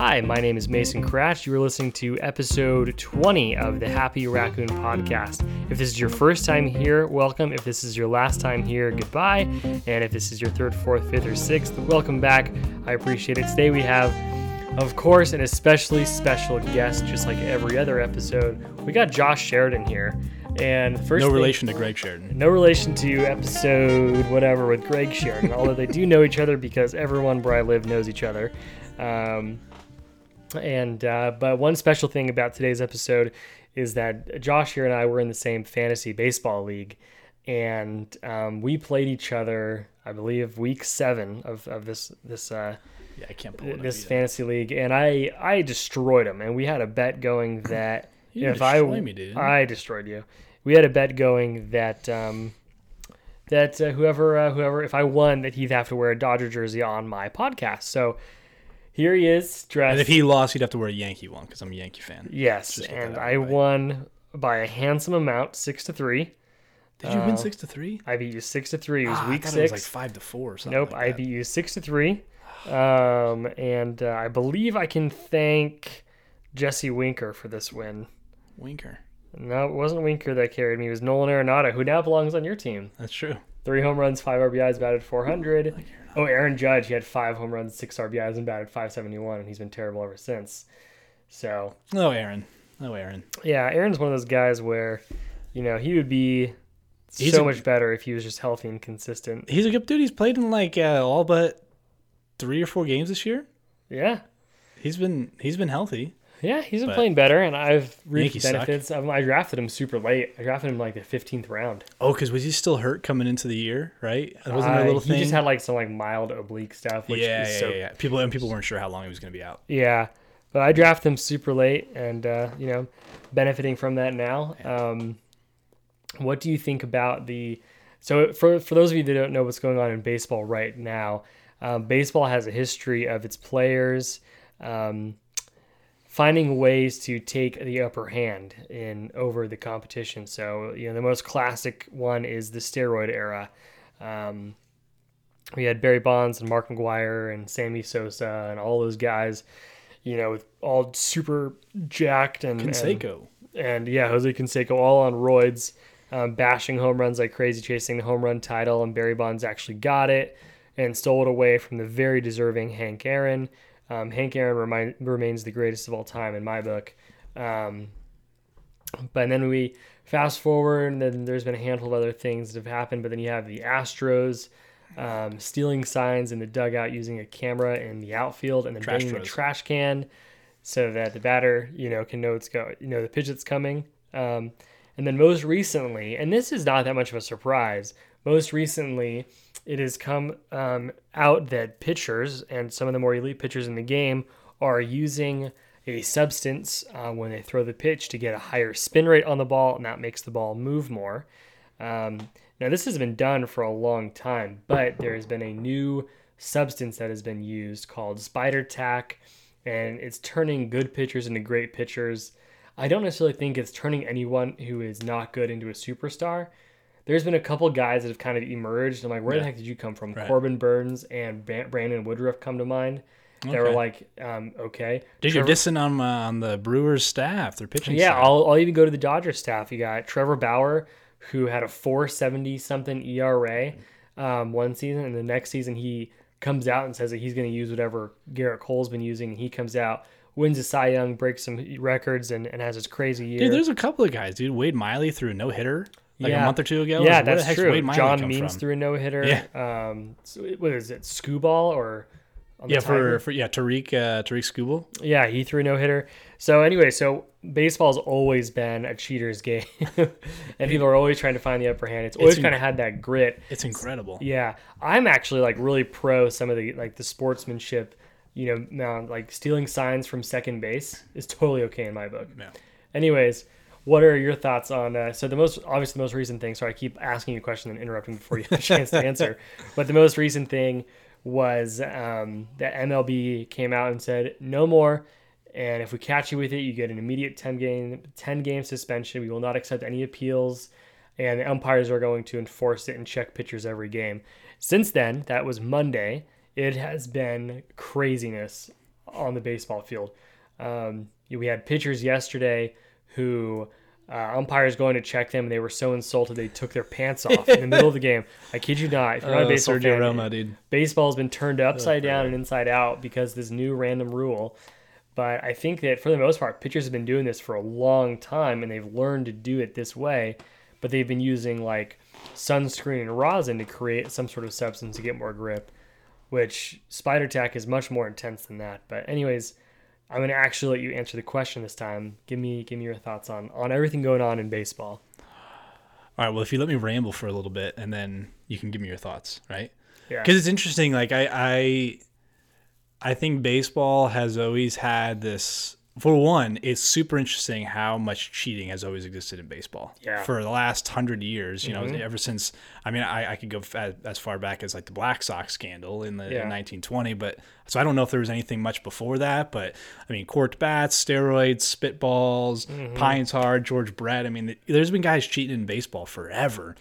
Hi, my name is Mason Cratch. You are listening to episode 20 of the Happy Raccoon podcast. If this is your first time here, welcome. If this is your last time here, goodbye. And if this is your third, fourth, fifth, or sixth, welcome back. I appreciate it. Today we have, of course, an especially special guest, just like every other episode. We got Josh Sheridan here. And first, No thing- relation to Greg Sheridan. no relation to episode whatever with Greg Sheridan, although they do know each other because everyone where I live knows each other. Um, and uh, but one special thing about today's episode is that Josh here and I were in the same fantasy baseball league, and um, we played each other. I believe week seven of, of this this uh, Yeah, I can't pull it this fantasy league, and I I destroyed him, and we had a bet going that You if I me, dude. I destroyed you. We had a bet going that um, that uh, whoever uh, whoever if I won that he'd have to wear a Dodger jersey on my podcast. So here he is dressed. And if he lost, he'd have to wear a Yankee one because I'm a Yankee fan. yes, and I way. won by a handsome amount, six to three. Did you Uh, win six to three? I beat you six to three. It was Ah, week six. It was like five to four or something. Nope, like I beat you six to three. Um, and uh, I believe I can thank Jesse Winker for this win. Winker. No, it wasn't Winker that carried me. It was Nolan Arenado, who now belongs on your team. That's true. Three home runs, five RBIs, batted 400. Oh, Aaron Judge, he had five home runs, six RBIs, and batted 571, and he's been terrible ever since. So, No, Aaron. No, Aaron. yeah, Aaron's one of those guys where, you know, he would be He's so a- much better if he was just healthy and consistent. He's a good dude. He's played in like uh, all but three or four games this year. Yeah. He's been he's been healthy. Yeah, he's been But playing better, and I've reaped Yankees benefits. Um, I drafted him super late. I drafted him like the 15th round. Oh, because was he still hurt coming into the year? Right? It Wasn't Uh, a little he thing? He just had like some like mild oblique stuff, which yeah, is yeah, so yeah, yeah. People and people weren't sure how long he was going to be out. Yeah, but I drafted him super late, and uh, you know, benefiting from that now. Um, what do you think about the? So for for those of you that don't know what's going on in baseball right now, um, baseball has a history of its players um, finding ways to take the upper hand in over the competition. So you know, the most classic one is the steroid era. Um, we had Barry Bonds and Mark McGwire and Sammy Sosa and all those guys, you know, with all super jacked and and, Canseco. and yeah, Jose Canseco all on roids, um, bashing home runs like crazy, chasing the home run title, and Barry Bonds actually got it and stole it away from the very deserving Hank Aaron. Um, Hank Aaron remind, remains the greatest of all time in my book. Um, but then we fast forward, and then there's been a handful of other things that have happened. But then you have the Astros um, stealing signs in the dugout using a camera in the outfield, and then Trash bringing a trash can so that the batter, you know, can know it's go, you know, the pitch that's coming. Um, and then most recently, and this is not that much of a surprise. Most recently, it has come um, out that pitchers and some of the more elite pitchers in the game are using a substance uh, when they throw the pitch to get a higher spin rate on the ball, and that makes the ball move more. Um, now, this has been done for a long time, but there has been a new substance that has been used called Spider Tack, and it's turning good pitchers into great pitchers. I don't necessarily think it's turning anyone who is not good into a superstar. There's been a couple guys that have kind of emerged. I'm like, where the heck did you come from? Right. Corbin Burnes and Brandon Woodruff come to mind. They were like, um, okay. Dude, you're dissing on uh, on the Brewers staff. They're pitching. yeah, staff. I'll, I'll even go to the Dodgers staff. You got Trevor Bauer, who had a 470 something ERA um, one season, and the next season he comes out and says that he's going to use whatever Gerrit Cole's been using. He comes out, wins a Cy Young, breaks some records, and, and has this crazy year. Dude, there's a couple of guys, dude. Wade Miley threw a no hitter like Yeah. a month or two ago. yeah, that's true. John Means threw a no hitter. Yeah. Um, so what is it? Screwball or? on the Yeah, for, for yeah, Tarik uh, Tarik Skubal. Yeah, he threw a no hitter. So anyway, so baseball's always been a cheater's game, and people are always trying to find the upper hand. It's always kind of had that grit. It's incredible. Yeah, I'm actually like really pro some of the like the sportsmanship. You know, now like stealing signs from second base is totally okay in my book. Yeah. Anyways, what are your thoughts on? Uh, so the most obviously the most recent thing. Sorry, I keep asking you a question and interrupting before you have a chance to answer. But the most recent thing was um, that MLB came out and said no more. And if we catch you with it, you get an immediate 10 game 10 game suspension. We will not accept any appeals, and the umpires are going to enforce it and check pitchers every game. Since then, that was Monday. It has been craziness on the baseball field. Um, we had pitchers yesterday who uh, umpires going to check them, and they were so insulted they took their pants off in the middle of the game. I kid you not. If you're not a Oh, baseball Sergio fan, Romo, dude. baseball's been turned upside down and inside out because this new random rule. But I think that for the most part, pitchers have been doing this for a long time and they've learned to do it this way. But they've been using like sunscreen and rosin to create some sort of substance to get more grip, which spider tack is much more intense than that. But anyways, I'm gonna actually let you answer the question this time. Give me give me your thoughts on on everything going on in baseball. All right. Well, if you let me ramble for a little bit, and then you can give me your thoughts, right? Yeah. Because it's interesting. Like I, I, I think baseball has always had this. For one, it's super interesting how much cheating has always existed in baseball. Yeah. For the last hundred years, you Mhm. know, ever since. I mean, I, I could go f- as, as far back as like the Black Sox scandal in the Yeah. in 1920, but so I don't know if there was anything much before that. But I mean, corked bats, steroids, spitballs, Mm-hmm. pine tar, George Brett. I mean, there's been guys cheating in baseball forever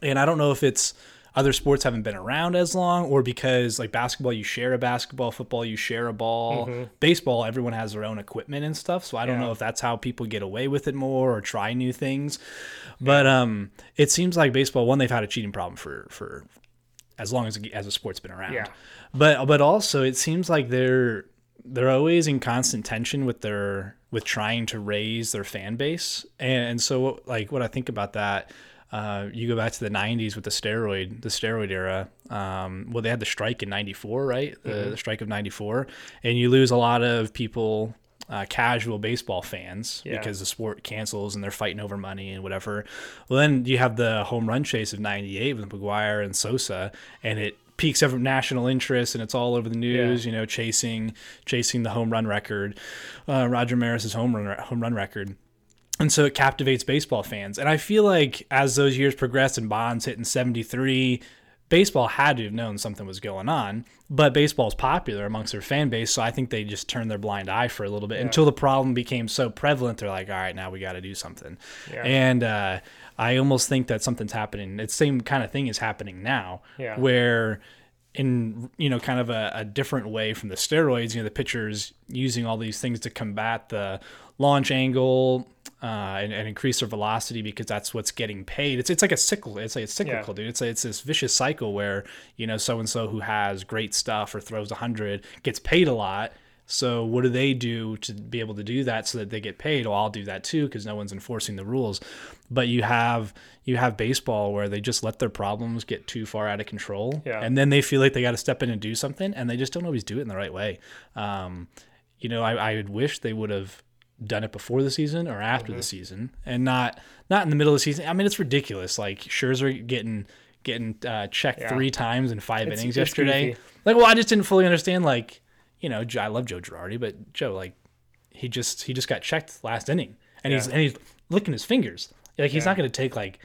and I don't know if it's other sports haven't been around as long or because like basketball you share a basketball football you share a ball. Baseball everyone has their own equipment and stuff so i don't Yeah. know if that's how people get away with it more or try new things. But um it seems like baseball one they've had a cheating problem for for as long as as a sport's been around. Yeah. but but also it seems like they're they're always in constant tension with their with trying to raise their fan base. And, and so like what i think about that uh, you go back to the 90s with the steroid the steroid era um, well they had the strike in 94 right? The, Mm-hmm. the strike of 94 and you lose a lot of people uh, casual baseball fans Yeah. because the sport cancels and they're fighting over money and whatever. Well then you have the home run chase of 98 with mcgwire and sosa and it peaks of national interest and it's all over the news you know chasing chasing the home run record uh, roger maris's home run home run record and so it captivates baseball fans. And I feel like as those years progressed and Bonds hit in 73, baseball had to have known something was going on. But baseball is popular amongst their fan base. So I think they just turned their blind eye for a little bit until the problem became so prevalent. They're like, all right, now we got to do something. Yeah. And uh, I almost think that something's happening. It's the same kind of thing is happening now Yeah. where in you know kind of a, a different way from the steroids you know the pitchers using all these things to combat the launch angle uh, and, and increase their velocity because that's what's getting paid. It's it's like a cycle it's like it's cyclical dude. It's it's this vicious cycle where you know so and so who has great stuff or throws 100 gets paid a lot so what do they do to be able to do that so that they get paid? Well, I'll do that too because no one's enforcing the rules. But you have you have baseball where they just let their problems get too far out of control, Yeah. and then they feel like they got to step in and do something, and they just don't always do it in the right way. Um, you know, I, I would wish they would have done it before the season or after Mm-hmm. the season, and not not in the middle of the season. I mean, it's ridiculous. Like Scherzer getting getting uh, checked Yeah. three times in five It's- innings it's yesterday. goofy. Like, well, I just didn't fully understand. Like, you know, I love Joe Girardi, but Joe, like, he just he just got checked last inning, and he's and he's licking his fingers. Like, he's Yeah. not going to take like,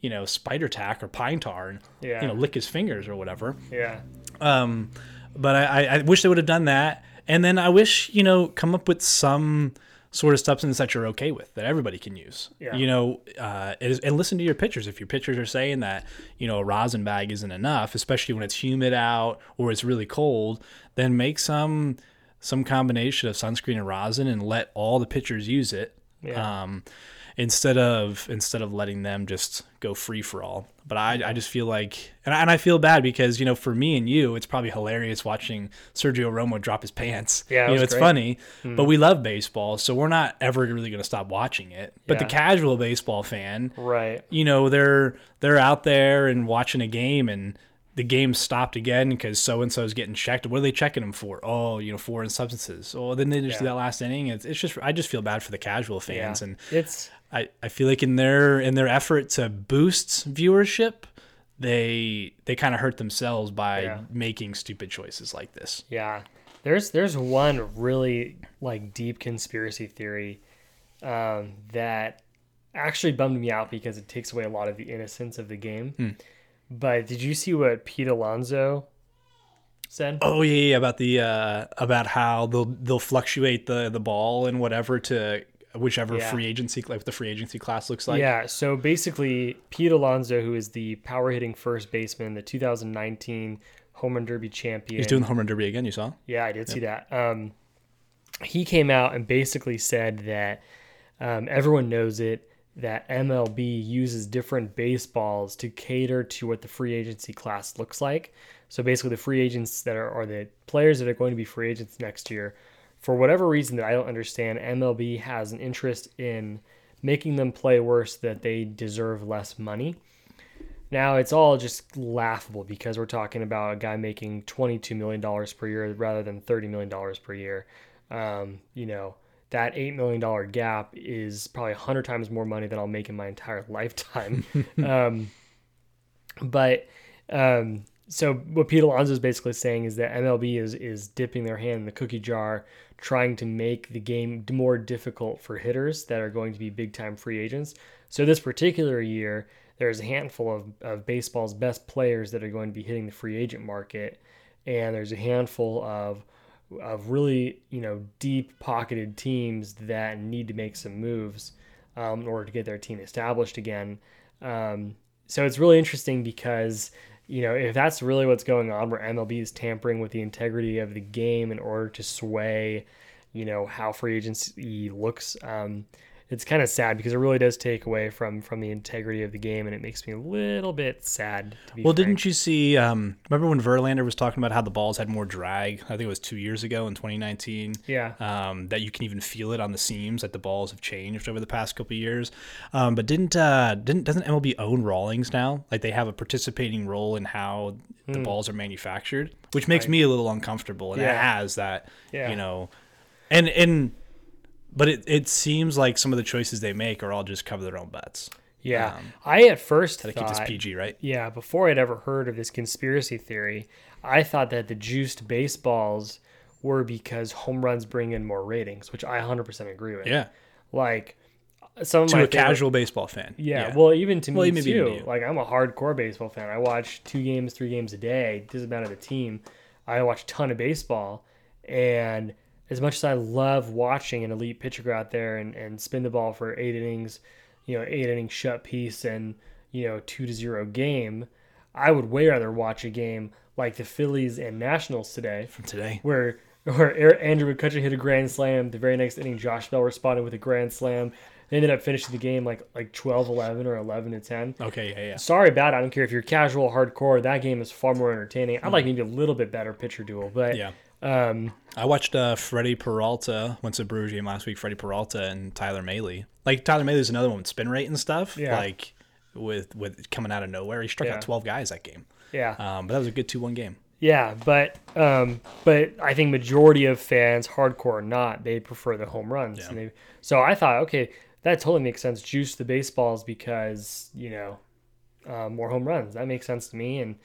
you know, spider tack or pine tar and Yeah. you know lick his fingers or whatever. Yeah. Um, but I, I- I wish they would have done that, and then I wish you know come up with some sort of substance that you're okay with that everybody can use. Yeah. You know, uh, and, and listen to your pitchers. If your pitchers are saying that you know a rosin bag isn't enough, especially when it's humid out or it's really cold, then make some some combination of sunscreen and rosin and let all the pitchers use it. Yeah. Um, instead of instead of letting them just go free for all. But I, I just feel like, and I, and I feel bad because you know, for me and you, it's probably hilarious watching Sergio Romo drop his pants. Yeah, you know, it's great. Funny, hmm. but we love baseball, so we're not ever really going to stop watching it. But the casual baseball fan, Right. you know, they're they're out there and watching a game and. The game stopped again because so and so is getting checked. What are they checking him for? Oh, you know, foreign substances. Oh, then they just do that last inning. It's, it's just I just feel bad for the casual fans Yeah. and It's I, I feel like in their in their effort to boost viewership, they they kind of hurt themselves by Yeah. making stupid choices like this. Yeah. There's there's one really like deep conspiracy theory um, that actually bummed me out because it takes away a lot of the innocence of the game. Hmm. But did you see what Pete Alonso said? Oh yeah, yeah about the uh, about how they'll they'll fluctuate the the ball and whatever to whichever Yeah. free agency like the free agency class looks like. yeah, so basically Pete Alonso, who is the power hitting first baseman, the 2019 home run derby champion. He's doing the home run derby again. You saw? Yeah, I did see that. Um, he came out and basically said that um, everyone knows it that MLB uses different baseballs to cater to what the free agency class looks like. So basically, the free agents that are, or the players that are going to be free agents next year, for whatever reason that I don't understand, MLB has an interest in making them play worse that they deserve less money. Now it's all just laughable because we're talking about a guy making $22 million per year rather than $30 million per year. Um, you know, that $8 million gap is probably 100 times more money than I'll make in my entire lifetime. um, but um, so what Pete Alonso is basically saying is that MLB is, is dipping their hand in the cookie jar, trying to make the game more difficult for hitters that are going to be big time free agents. So this particular year, there's a handful of, of baseball's best players that are going to be hitting the free agent market. And there's a handful of of really you know deep pocketed teams that need to make some moves um, in order to get their team established again. Um, so it's really interesting because you know if that's really what's going on, where MLB is tampering with the integrity of the game in order to sway, you know how free agency looks. Um, it's kind of sad because it really does take away from from the integrity of the game, and it makes me a little bit sad. well, frank. didn't you see? Um, remember when Verlander was talking about how the balls had more drag? I think it was two years ago in 2019. Yeah. Um, that you can even feel it on the seams that the balls have changed over the past couple of years. Um, but didn't uh, didn't doesn't MLB own Rawlings now? Like they have a participating role in how the mm. balls are manufactured, which makes right. me a little uncomfortable. And yeah. it has that. Yeah. You know, and and but it, it seems like some of the choices they make are all just cover their own butts. Yeah, um, I at first thought, to keep this PG, right? Yeah, before I'd ever heard of this conspiracy theory, I thought that the juiced baseballs were because home runs bring in more ratings, which I 100% agree with. Yeah, like some to a favorite, casual baseball fan. Yeah, yeah, well, even to well, me too. Like I'm a hardcore baseball fan. I watch two games, three games a day. Doesn't matter the team. I watch a ton of baseball, and as much as I love watching an elite pitcher go out there and, and spin the ball for eight innings, you know, eight inning shut piece and, you know, two to zero game, I would way rather watch a game like the Phillies and Nationals today. From today. Where where Andrew McCutchen hit a grand slam. The very next inning, Josh Bell responded with a grand slam. They ended up finishing the game like like 12-11 or 11 to 10. Okay, yeah, yeah. Sorry about it. I don't care if you're casual, hardcore. That game is far more entertaining. I'd hmm. like maybe a little bit better pitcher duel, but yeah. Um, I watched uh, Freddie Peralta, went to Brewers game last week. Freddie Peralta and Tyler Mahle. Like Tyler Mahle's another one with spin rate and stuff. Yeah. Like with with coming out of nowhere, he struck yeah. out twelve guys that game. Yeah. Um, but that was a good two one game. Yeah, but um, but I think majority of fans, hardcore or not, they prefer the home runs. Yeah. They, so I thought, okay, that totally makes sense. Juice the baseballs because you know uh, more home runs. That makes sense to me. And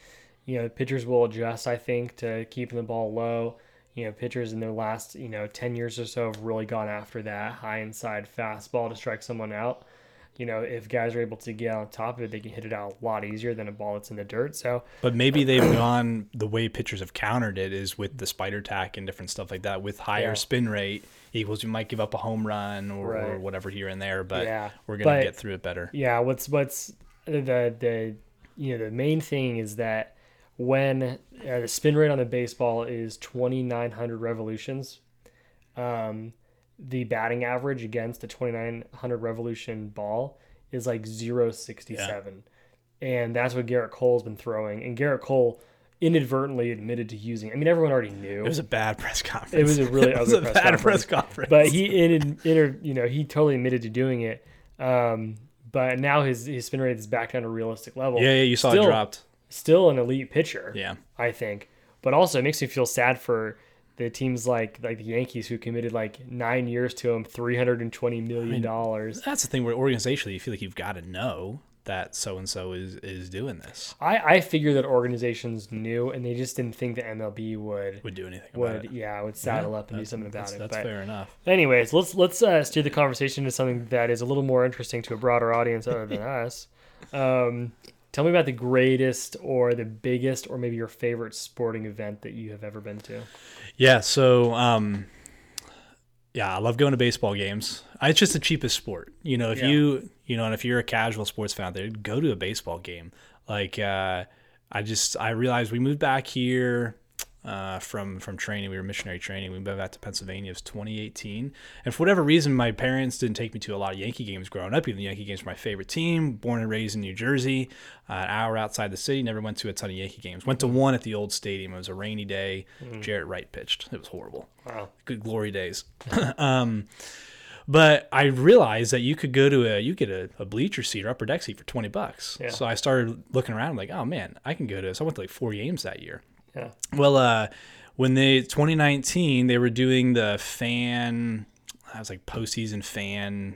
you know, pitchers will adjust. I think to keeping the ball low you know, pitchers in their last, you know, 10 years or so have really gone after that high inside fastball to strike someone out. You know, if guys are able to get on top of it, they can hit it out a lot easier than a ball that's in the dirt. So, but maybe uh, they've gone the way pitchers have countered it is with the spider tack and different stuff like that. With higher yeah. spin rate equals you might give up a home run or, right. or whatever here and there, but yeah. we're gonna but, get through it better. Yeah, what's what's the the you know the main thing is that when uh, the spin rate on the baseball is 2,900 revolutions. Um, the batting average against a 2,900 revolution ball is like 0.67. Yeah. And that's what Gerrit Cole's been throwing. And Gerrit Cole inadvertently admitted to using. I mean, everyone already knew. It was a bad press conference. It was a really ugly a press, bad conference. press conference. But he, in, in, you know, he totally admitted to doing it. Um, but now his, his spin rate is back down to a realistic level. Yeah, yeah, you saw Still, it dropped still an elite pitcher. Yeah. I think. But also it makes me feel sad for the teams like like the Yankees who committed like nine years to him, three hundred and twenty million dollars. I mean, that's the thing where organizationally you feel like you've got to know that so and so is is doing this. I I figure that organizations knew and they just didn't think that MLB would would do anything. Would yeah would saddle yeah, up and do something about that's, it. That's but fair enough. Anyways, let's let's uh, steer the conversation to something that is a little more interesting to a broader audience other than us. Um, Tell me about the greatest or the biggest or maybe your favorite sporting event that you have ever been to. Yeah, so um, yeah, I love going to baseball games. It's just the cheapest sport. You know, if yeah. you you know, and if you're a casual sports fan, there, go to a baseball game. Like uh, I just I realized we moved back here uh, from from training. We were missionary training. We moved back to Pennsylvania. It was 2018, and for whatever reason, my parents didn't take me to a lot of Yankee games growing up. Even the Yankee games were my favorite team. Born and raised in New Jersey, uh, an hour outside the city. Never went to a ton of Yankee games. Went to one at the old stadium. It was a rainy day. Jaret Wright pitched. It was horrible. Wow. Good glory days. um, but I realized that you could go to a you get a, a bleacher seat or upper deck seat for twenty bucks. Yeah. So I started looking around. I'm like, oh man, I can go to. So I went to like four games that year. Yeah. Well, uh, when they 2019 they were doing the fan, I was like postseason fan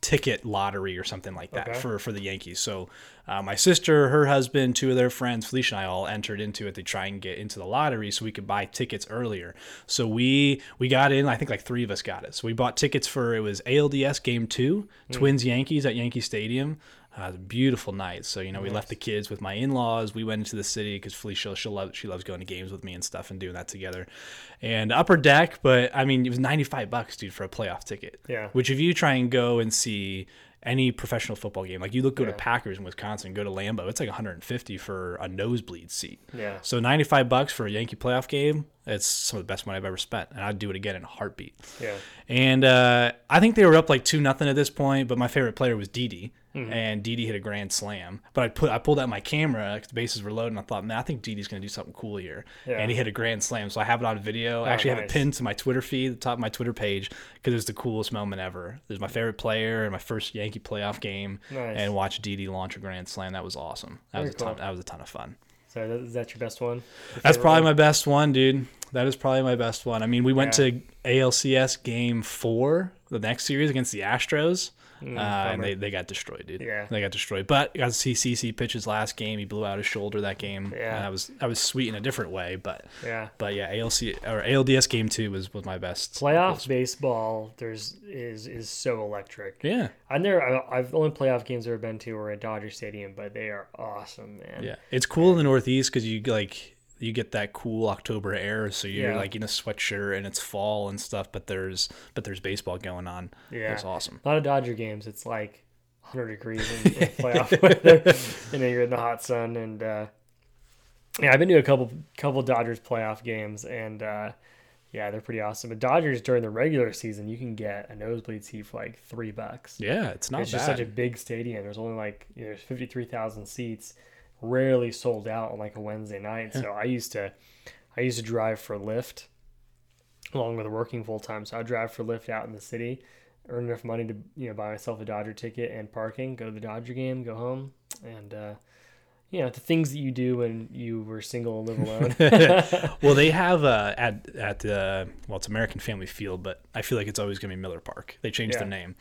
ticket lottery or something like that Okay. for for the Yankees. So uh, my sister, her husband, two of their friends, Felicia and I all entered into it to try and get into the lottery so we could buy tickets earlier. So we we got in. I think like three of us got it. So we bought tickets for it was ALDS Game Two, Twins Yankees at Yankee Stadium. Uh, it was a beautiful night. So you know we left the kids with my in-laws. We went into the city because Felicia she loves she loves going to games with me and stuff and doing that together. And upper deck, but I mean it was ninety five bucks, dude, for a playoff ticket. Yeah. Which if you try and go and see any professional football game, like you look go to Packers in Wisconsin, go to Lambeau, it's like 150 for a nosebleed seat. Yeah. So 95 bucks for a Yankee playoff game, it's some of the best money I've ever spent, and I'd do it again in a heartbeat. Yeah. And uh, I think they were up like two nothing at this point, but my favorite player was Didi, Mm-hmm. and Didi hit a grand slam. But I put I pulled out my camera, 'cause the bases were loaded, and I thought, man, I think Didi's gonna do something cool here. Yeah. Oh, And he hit a grand slam, so I have it on video. I actually have it pinned to my Twitter feed, the top of my Twitter page, because it was the coolest moment ever. It was my favorite player and my first Yankee playoff game, Nice. and watch Didi launch a grand slam. That was awesome. That was a Very ton. cool. That was a ton of fun. So that, is that your best one? Your That's probably one? my best one, dude. That is probably my best one. I mean, we went Yeah. to ALCS game four, the next series against the Astros. Uh, and they, they got destroyed, dude. Mm, Yeah. they got destroyed. But got to see CC pitch his last game. He blew out his shoulder that game. Yeah. and that was that was sweet in a different way. But Yeah. but yeah, ALC or ALDS game two was was my best. Playoff baseball, there's is is so electric. Yeah, I never, I- I've the only playoff games I've ever been to were at Dodger Stadium, but they are awesome, man. yeah. It's cool in the Northeast because you like you get that cool October air, so you're Yeah. like in a sweatshirt and it's fall and stuff. But there's but there's baseball going on. Yeah. it's awesome. A lot of Dodger games, it's like 100 degrees in, in playoff weather. you know, you're in the hot sun, and uh, yeah, I've been to a couple couple Dodgers playoff games, and uh, yeah, they're pretty awesome. But Dodgers during the regular season, you can get a nosebleed seat for like three bucks. Yeah, it's not it's bad. just such a big stadium. There's only like you know, there's 53,000 seats, rarely sold out on like a Wednesday night. So I used to, I used to drive for Lyft, along with working full time. So I drive for Lyft out in the city, earn enough money to you know buy myself a Dodger ticket and parking, go to the Dodger game, go home, and uh, you know the things that you do when you were single and live alone. well, they have uh, at at uh, well, it's American Family Field, but I feel like it's always gonna be Miller Park. They changed their Yeah. name,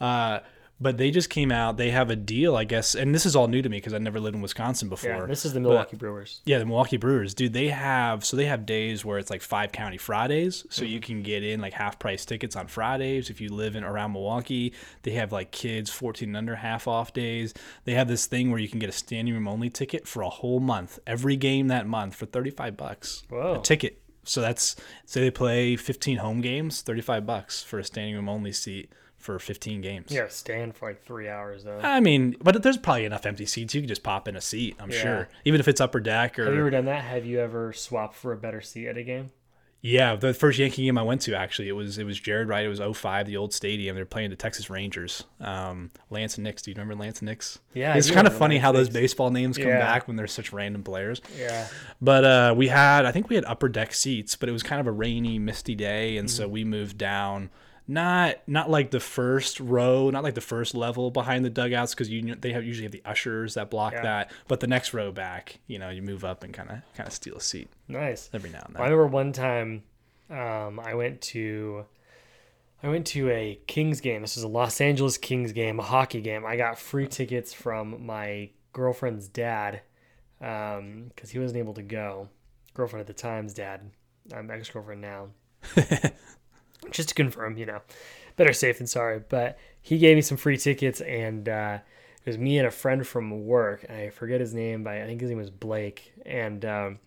uh, but they just came out. They have a deal, I guess, and this is all new to me because I never lived in Wisconsin before. yeah, this is the Milwaukee Brewers. Yeah, the Milwaukee Brewers, dude. They have so they have days where it's like five county Fridays, so you mm-hmm. can get in like half price tickets on Fridays if you live in around Milwaukee. They have like kids fourteen and under half off days. They have this thing where you can get a standing room only ticket for a whole month, every game that month for thirty five bucks. Whoa. A ticket. So that's say they play fifteen home games, thirty five bucks for a standing room only seat for fifteen games. Yeah, stand for like three hours though. I mean, but there's probably enough empty seats. You can just pop in a seat. I'm Yeah. sure, even if it's upper deck or Have you ever done that? Have you ever swapped for a better seat at a game? Yeah, the first Yankee game I went to actually it was it was Jaret Wright. It was 05, the old stadium. They're playing the Texas Rangers. Um, Lance and Nix. Do you remember Lance and Nix? Yeah, it's kind of funny Lance how those baseball names come Yeah. back when they're such random players. Yeah. But uh, we had I think we had upper deck seats, but it was kind of a rainy, misty day, and Mm-hmm. so we moved down. Not not like the first row, not like the first level behind the dugouts because you they have usually have the ushers that block Yeah. that, but the next row back, you know, you move up and kind of kind of steal a seat Nice. every now and then. I remember one time um, I went to I went to a Kings game. This was a Los Angeles Kings game, a hockey game. I got free tickets from my girlfriend's dad because he wasn't able to go. Girlfriend at the time's dad. I'm ex girlfriend now. Just to confirm, you know, better safe than sorry. But he gave me some free tickets, and uh, it was me and a friend from work. I forget his name, but I think his name was Blake. And um,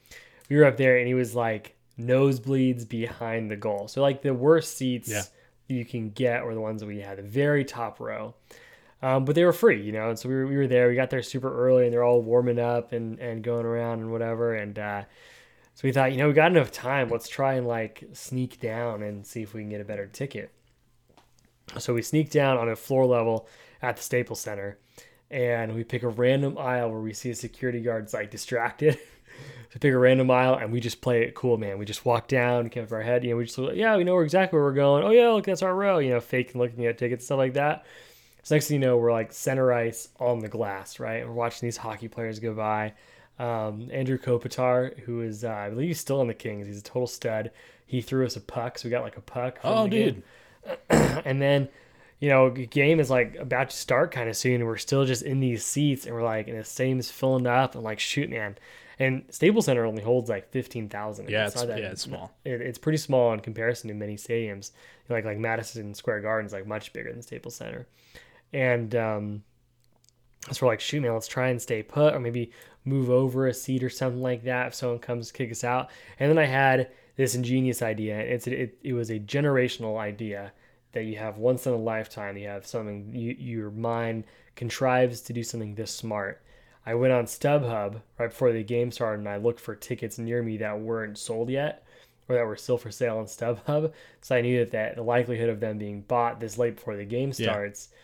we were up there, and he was like nosebleeds behind the goal. So like the worst seats Yeah. you can get were the ones that we had, the very top row. Um, but they were free, you know, and so we were, we were there. We got there super early, and they're all warming up and, and going around and whatever. And uh, so we thought, you know, we got enough time. Let's try and like sneak down and see if we can get a better ticket. So we sneak down on a floor level at the Staples Center, and we pick a random aisle where we see a security guard's like distracted. so pick a random aisle and we just play it cool, man. We just walk down, keep our head, you know, we just yeah, we know exactly where we're going. Oh yeah, look, that's our row, you know, fake and looking at tickets, stuff like that. So next thing you know, we're like center ice on the glass, right? We're watching these hockey players go by. Um, Andrew Kopitar, who is uh, I believe he's still on the Kings. He's a total stud. He threw us a puck, so we got like a puck. oh, dude. and then you know, game is like about to start kind of soon, and we're still just in these seats, and we're like, and the stadium's filling up, and like, shoot, man. And Staples Center only holds like fifteen thousand. Yeah, it's, that, yeah, it's small. It, it's pretty small in comparison to many stadiums. Like like Madison Square Garden is like much bigger than Staples Center, and um, so we're like, shoot, man, let's try and stay put, or maybe move over a seat or something like that if someone comes kick us out. And then I had this ingenious idea. It's it, it was a generational idea that you have once in a lifetime. You have something you, your mind contrives to do something this smart. I went on StubHub right before the game started and I looked for tickets near me that weren't sold yet or that were still for sale on StubHub. So I knew that, that the likelihood of them being bought this late before the game starts. Yeah.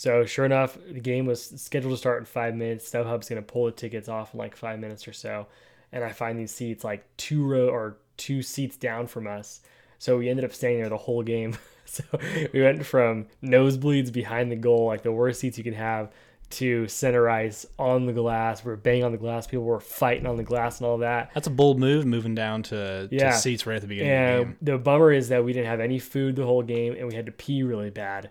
So sure enough, the game was scheduled to start in five minutes. StubHub's going to pull the tickets off in like five minutes or so. And I find these seats like two row or two seats down from us. So we ended up staying there the whole game. So we went from nosebleeds behind the goal, like the worst seats you could have, to center ice on the glass. We are banging on the glass. People were fighting on the glass and all that. That's a bold move, moving down to, yeah. to seats right at the beginning and the. The bummer is that we didn't have any food the whole game, and we had to pee really bad.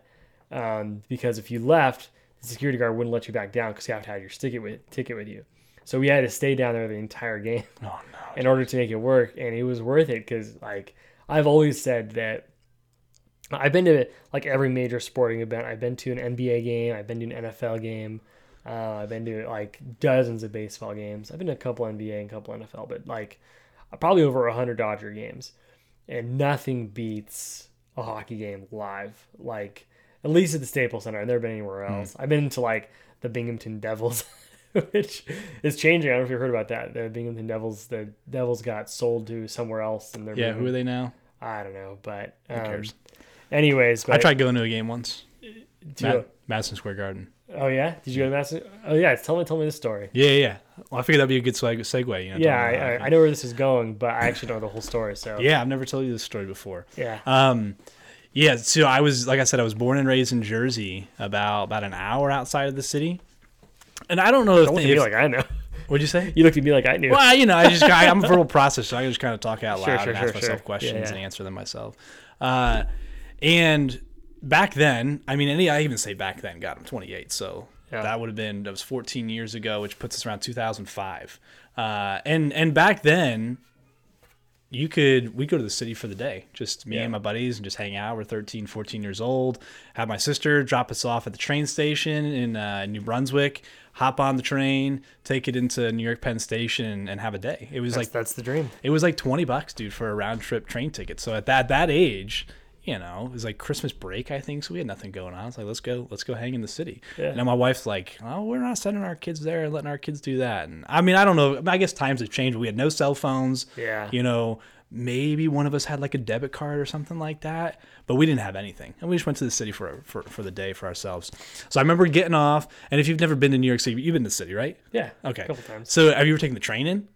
Um, because if you left, the security guard wouldn't let you back down because you have to have your ticket with ticket with you. So we had to stay down there the entire game oh, no, in order to make it work, and it was worth it because like I've always said that I've been to like every major sporting event. I've been to an NBA game. I've been to an NFL game. Uh, I've been to like dozens of baseball games. I've been to a couple NBA and a couple NFL, but like probably over a hundred Dodger games, and nothing beats a hockey game live. Like at least at the Staples Center. I've never been anywhere hmm. else. Mm. I've been to like the Binghamton Devils, which is changing. I don't know if you heard about that. The Binghamton Devils, the Devils got sold to somewhere else, and they're yeah. Moving. Who are they now? I don't know, but um, who cares? Anyways, but I tried going to a game once. Mad- Madison Square Garden. Oh yeah, did you go to Madison? Oh yeah, tell me, tell me the story. Yeah, yeah. Well, I figured that'd be a good segue. You know, yeah, I, I, I, know where this is going, but I actually know the whole story. So yeah, I've never told you this story before. Yeah. Um, yeah. So I was, like I said, I was born and raised in Jersey, about about an hour outside of the city. And I don't know don't if, if like I know. What'd you say? You looked at me like I knew. Well, you know, I just I, am a verbal processor, so I just kind of talk out loud sure, sure, and ask sure, myself questions yeah, yeah. and answer them myself. Uh, and back then, I mean, any I even say back then, God, I'm 28, so yeah. that would have been that was 14 years ago, which puts us around 2005. Uh, and and back then, you could we go to the city for the day, just me yeah. and my buddies, and just hang out. We're 13, 14 years old. Have my sister drop us off at the train station in uh, New Brunswick. Hop on the train, take it into New York Penn Station, and have a day. It was that's, like that's the dream. It was like 20 bucks, dude, for a round trip train ticket. So at that that age, you know, it was like Christmas break, I think. So we had nothing going on. It's like, let's go, let's go hang in the city. Yeah. And my wife's like, oh, we're not sending our kids there and letting our kids do that. And I mean, I don't know. I guess times have changed. We had no cell phones. Yeah. You know, maybe one of us had like a debit card or something like that, but we didn't have anything. And we just went to the city for, for, for the day for ourselves. So I remember getting off. And if you've never been to New York City, you've been to the city, right? Yeah. Okay. A couple times. So have you ever taken the train in?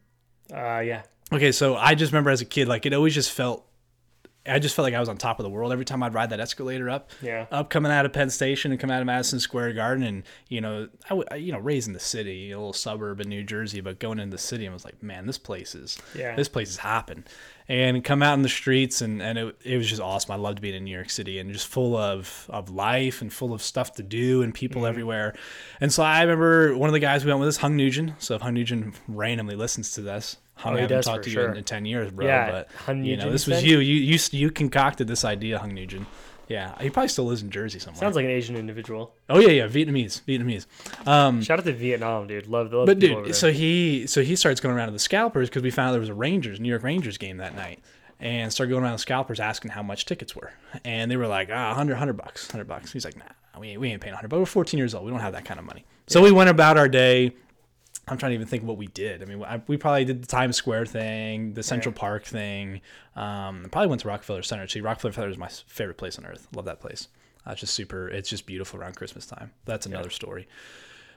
Uh, yeah. Okay. So I just remember as a kid, like it always just felt I just felt like I was on top of the world every time I'd ride that escalator up. Yeah. Up coming out of Penn Station and coming out of Madison Square Garden, and you know, I, w- you know, raised in the city, a little suburb in New Jersey, but going into the city, I was like, man, this place is, yeah, this place is hopping, and come out in the streets, and and it, it was just awesome. I loved being in New York City, and just full of of life and full of stuff to do and people mm-hmm. everywhere. And so I remember one of the guys we went with is Hung Nugent. So if Hung Nugent randomly listens to this, Hung, I haven't talked to sure. you in, in, ten years, bro. Yeah, but Hung you know, this was you. You you you concocted this idea, Hung Nugent. Yeah, he probably still lives in Jersey somewhere. Sounds like an Asian individual. Oh yeah, yeah, Vietnamese, Vietnamese. Um, Shout out to Vietnam, dude. Love, the love But dude, so he so he starts going around to the scalpers because we found out there was a Rangers, New York Rangers game that night, and started going around the scalpers asking how much tickets were. And they were like, ah, 100, 100 bucks, 100 bucks. He's like, nah, we ain't, we ain't paying 100, but we're 14 years old. We don't have that kind of money. So we went about our day. I'm trying to even think what we did. I mean, I, we probably did the Times Square thing, the Central Park thing. Um, probably went to Rockefeller Center. See, Rockefeller Center is my favorite place on earth. Love that place. Uh, it's just super. It's just beautiful around Christmas time. That's another story.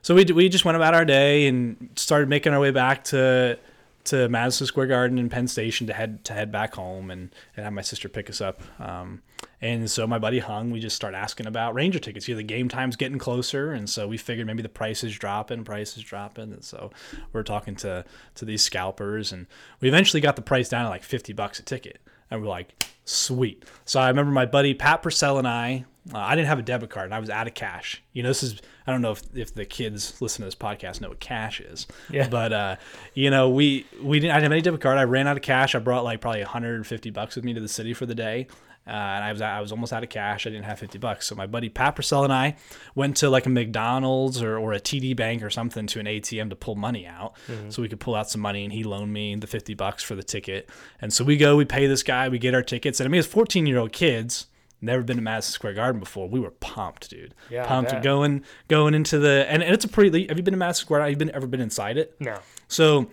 So we we just went about our day and started making our way back to to Madison Square Garden and Penn Station to head to head back home and, and have my sister pick us up. Um, and so my buddy Hung, we just start asking about Ranger tickets. You know, the game time's getting closer, and so we figured maybe the price is dropping, price is dropping, and so we're talking to to these scalpers, and we eventually got the price down to like fifty bucks a ticket, and we're like, sweet. So I remember my buddy Pat Purcell and I. Uh, I didn't have a debit card, and I was out of cash. You know, this is I don't know if, if the kids listen to this podcast know what cash is. Yeah. But uh, you know, we we didn't I didn't have any debit card. I ran out of cash. I brought like probably 150 bucks with me to the city for the day. Uh, and I was I was almost out of cash. I didn't have 50 bucks. So my buddy Pat Purcell and I went to like a McDonald's or, or a TD Bank or something to an ATM to pull money out, so we could pull out some money. And he loaned me the 50 bucks for the ticket. And so we go, we pay this guy, we get our tickets. And I mean, it's 14 year old kids never been to Madison Square Garden before. We were pumped, dude. Yeah, pumped going going into the and, and it's a pretty. Have you been to Madison Square? Have you been ever been inside it? No. So,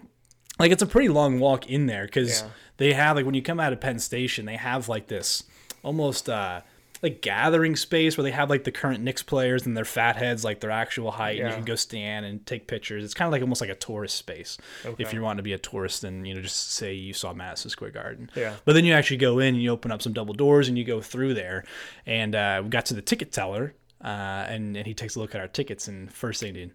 like, it's a pretty long walk in there because Yeah. They have like when you come out of Penn Station, they have like this almost uh like gathering space where they have like the current Knicks players and their fat heads like their actual height, and you can go stand and take pictures. It's kind of like almost like a tourist space if Okay. you want to be a tourist and you know just say you saw Madison Square Garden. Yeah. But then you actually go in and you open up some double doors and you go through there, and uh, we got to the ticket teller, uh, and and he takes a look at our tickets and first thing, dude,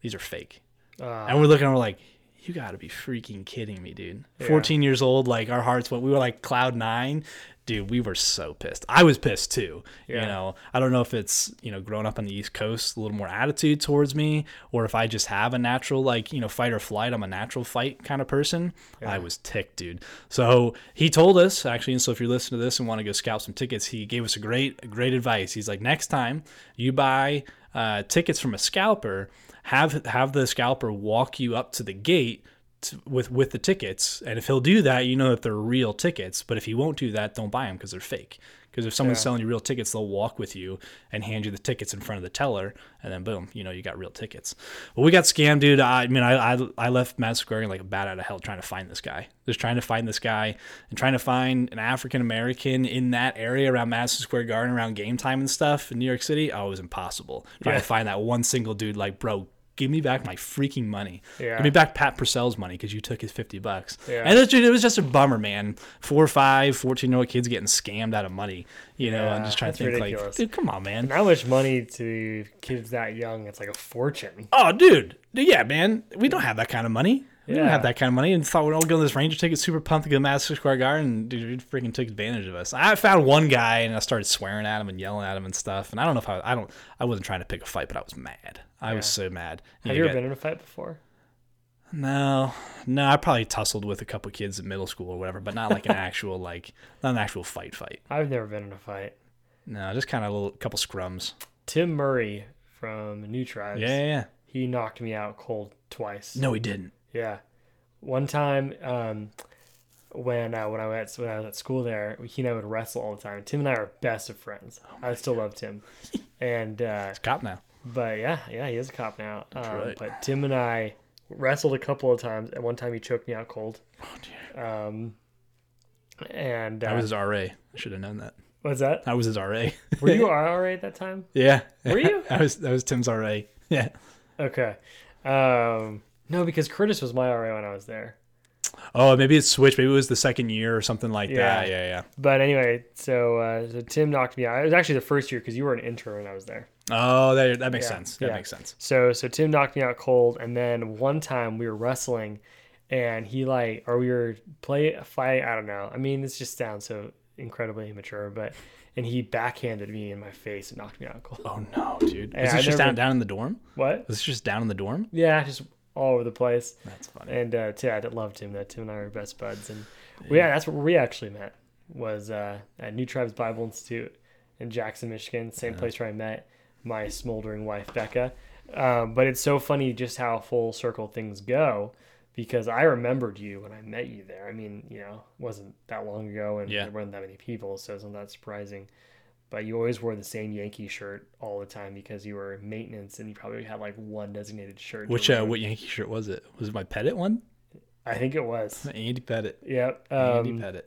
these are fake. Uh, And we're looking and we're like, you got to be freaking kidding me, dude. 14 years old, like our hearts went, we were like cloud nine. Dude, we were so pissed. I was pissed too. You know, I don't know if it's, you know, growing up on the East Coast, a little more attitude towards me, or if I just have a natural, like, you know, fight or flight. I'm a natural fight kind of person. I was ticked, dude. So he told us, actually, and so if you're listening to this and want to go scalp some tickets, he gave us a great, great advice. He's like, next time you buy uh, tickets from a scalper, have have the scalper walk you up to the gate to, with with the tickets, and if he'll do that, you know that they're real tickets. But if he won't do that, don't buy them because they're fake. Because if someone's Yeah. selling you real tickets, they'll walk with you and hand you the tickets in front of the teller, and then boom, you know you got real tickets. Well, we got scammed, dude. I, I mean, I, I I left Madison Square like a bat out of hell trying to find this guy. Just trying to find this guy and trying to find an African American in that area around Madison Square Garden around game time and stuff in New York City. Oh, it was impossible. Trying Yeah. to find that one single dude, like, bro, give me back my freaking money. Yeah. Give me back Pat Purcell's money because you took his 50 bucks. Yeah. And it was, just, it was just a bummer, man. Four, five, 14 year old kids getting scammed out of money. You know, I'm just trying to think, ridiculous. like, dude, come on, man. and how much money to kids that young? It's like a fortune. Oh, dude. Yeah, man. We don't have that kind of money. We don't have that kind of money. And thought we'd all go to this Ranger ticket, super pumped to go to Madison Square Garden. And dude, he freaking took advantage of us. I found one guy and I started swearing at him and yelling at him and stuff. And I don't know if I, I don't, I wasn't trying to pick a fight, but I was mad. I was so mad. Have You ever been in a fight before? No, no, I probably tussled with a couple kids in middle school or whatever, but not like an actual like not an actual fight fight. I've never been in a fight. No, just kind of a little couple scrums. Tim Murray from New Tribes. Yeah, yeah, yeah. He knocked me out cold twice. No, he didn't. Yeah. One time, um, when uh, when I was when I was at school there, he and I would wrestle all the time. Tim and I are best of friends. Oh I still love Tim, and uh, Cop now. But yeah, yeah, he is a cop now. Um, right. But Tim and I wrestled a couple of times. And one time he choked me out cold. Oh dear. Um, and I uh, was his RA. I should have known that. what's that? I was his RA. Were you RA at that time? yeah. Were you? I was. That was Tim's RA. Yeah. Okay. Um, no, because Curtis was my RA when I was there. Oh, maybe it's switched. Maybe it was the second year or something like Yeah. that. Yeah, yeah. Yeah. But anyway, so uh, so Tim knocked me out. It was actually the first year because you were an intern when I was there. Oh, that that makes Yeah, sense. That yeah. makes sense. So so Tim knocked me out cold, and then one time we were wrestling, and he like or we were play fight. I don't know. I mean, this just sounds so incredibly immature, but and he backhanded me in my face and knocked me out cold. Oh no, dude. Is this just never- down down in the dorm? What? Is this just down in the dorm? Yeah, just all over the place. That's funny. And uh, yeah, I loved him. That Tim and I were best buds, and we, yeah, that's where we actually met. Was uh, at New Tribes Bible Institute in Jackson, Michigan, same place where I met my smoldering wife Becca. Um, but it's so funny just how full circle things go, because I remembered you when I met you there. I mean, you know, it wasn't that long ago and Yeah. there weren't that many people, so it's not that surprising. But you always wore the same Yankee shirt all the time because you were maintenance and you probably had like one designated shirt. Which uh, what Yankee shirt was it? Was it my Pettitte one? I think it was. Andy Pettitte. Yep. Andy Um, Pettitte.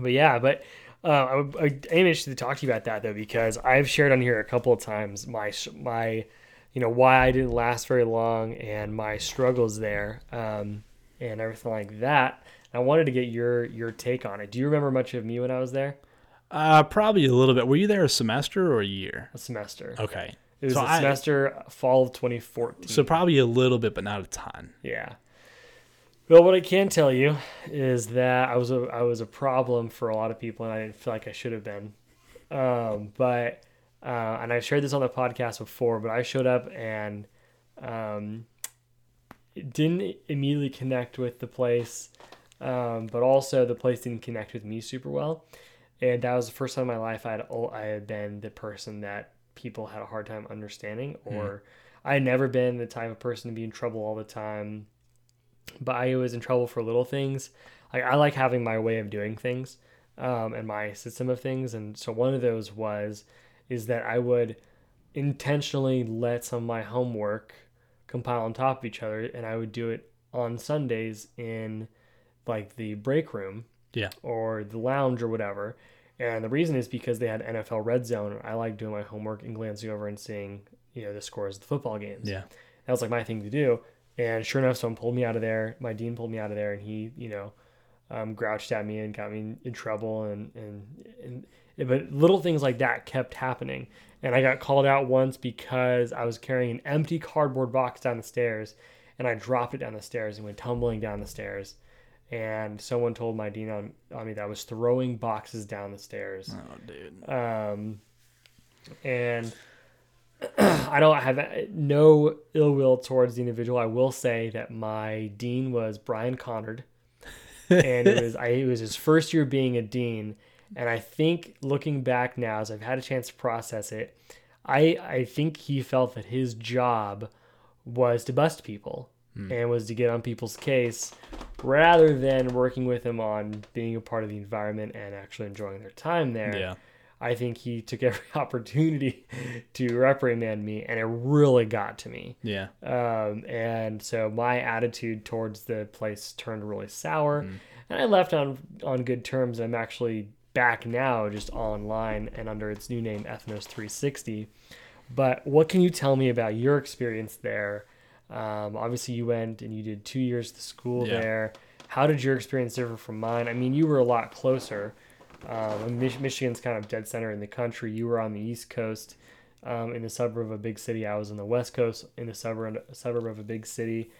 but yeah, but uh, I, would- I am interested to talk to you about that though because I've shared on here a couple of times my my you know why I didn't last very long and my struggles there um, and everything like that. I wanted to get your your take on it. Do you remember much of me when I was there? Uh, probably a little bit. Were you there a semester or a year? A semester. Okay. It was So a I- semester fall of 2014. So probably a little bit, but not a ton. Yeah. Well, what I can tell you is that I was a I was a problem for a lot of people, and I didn't feel like I should have been. Um, but uh, and I've shared this on the podcast before, but I showed up and um, didn't immediately connect with the place, um, but also the place didn't connect with me super well, and that was the first time in my life I had I had been the person that people had a hard time understanding, or I had never been the type of person to be in trouble all the time but I was in trouble for little things. Like I like having my way of doing things, um, and my system of things. And so one of those was, is that I would intentionally let some of my homework compile on top of each other, and I would do it on Sundays in like the break room Yeah. or the lounge or whatever. And the reason is because they had NFL Red Zone. I like doing my homework and glancing over and seeing, you know, the scores of the football games Yeah. that was like my thing to do. And sure enough, someone pulled me out of there. My dean pulled me out of there, and he, you know, um, grouched at me and got me in, in trouble. And, and and but little things like that kept happening. And I got called out once because I was carrying an empty cardboard box down the stairs, and I dropped it down the stairs and went tumbling down the stairs. And someone told my dean on, on me that I was throwing boxes down the stairs. Oh, dude. Um, and I don't have no ill will towards the individual. I will say that my dean was Brian Connard, and it was I, it was his first year being a dean. And I think looking back now, as I've had a chance to process it, I I think he felt that his job was to bust people and was to get on people's case rather than working with them on being a part of the environment and actually enjoying their time there. Yeah. I think he took every opportunity to reprimand me, and it really got to me. Yeah. Um, and so my attitude towards the place turned really sour, and I left on on good terms. I'm actually back now, just online and under its new name, Ethnos 360. But what can you tell me about your experience there? Um, obviously, you went and you did two years to school Yeah. there. How did your experience differ from mine? I mean, you were a lot closer. Um, Mich- Michigan's kind of dead center in the country. You were on the East Coast, um, in the suburb of a big city. I was on the West Coast, in the suburb suburb of a big city.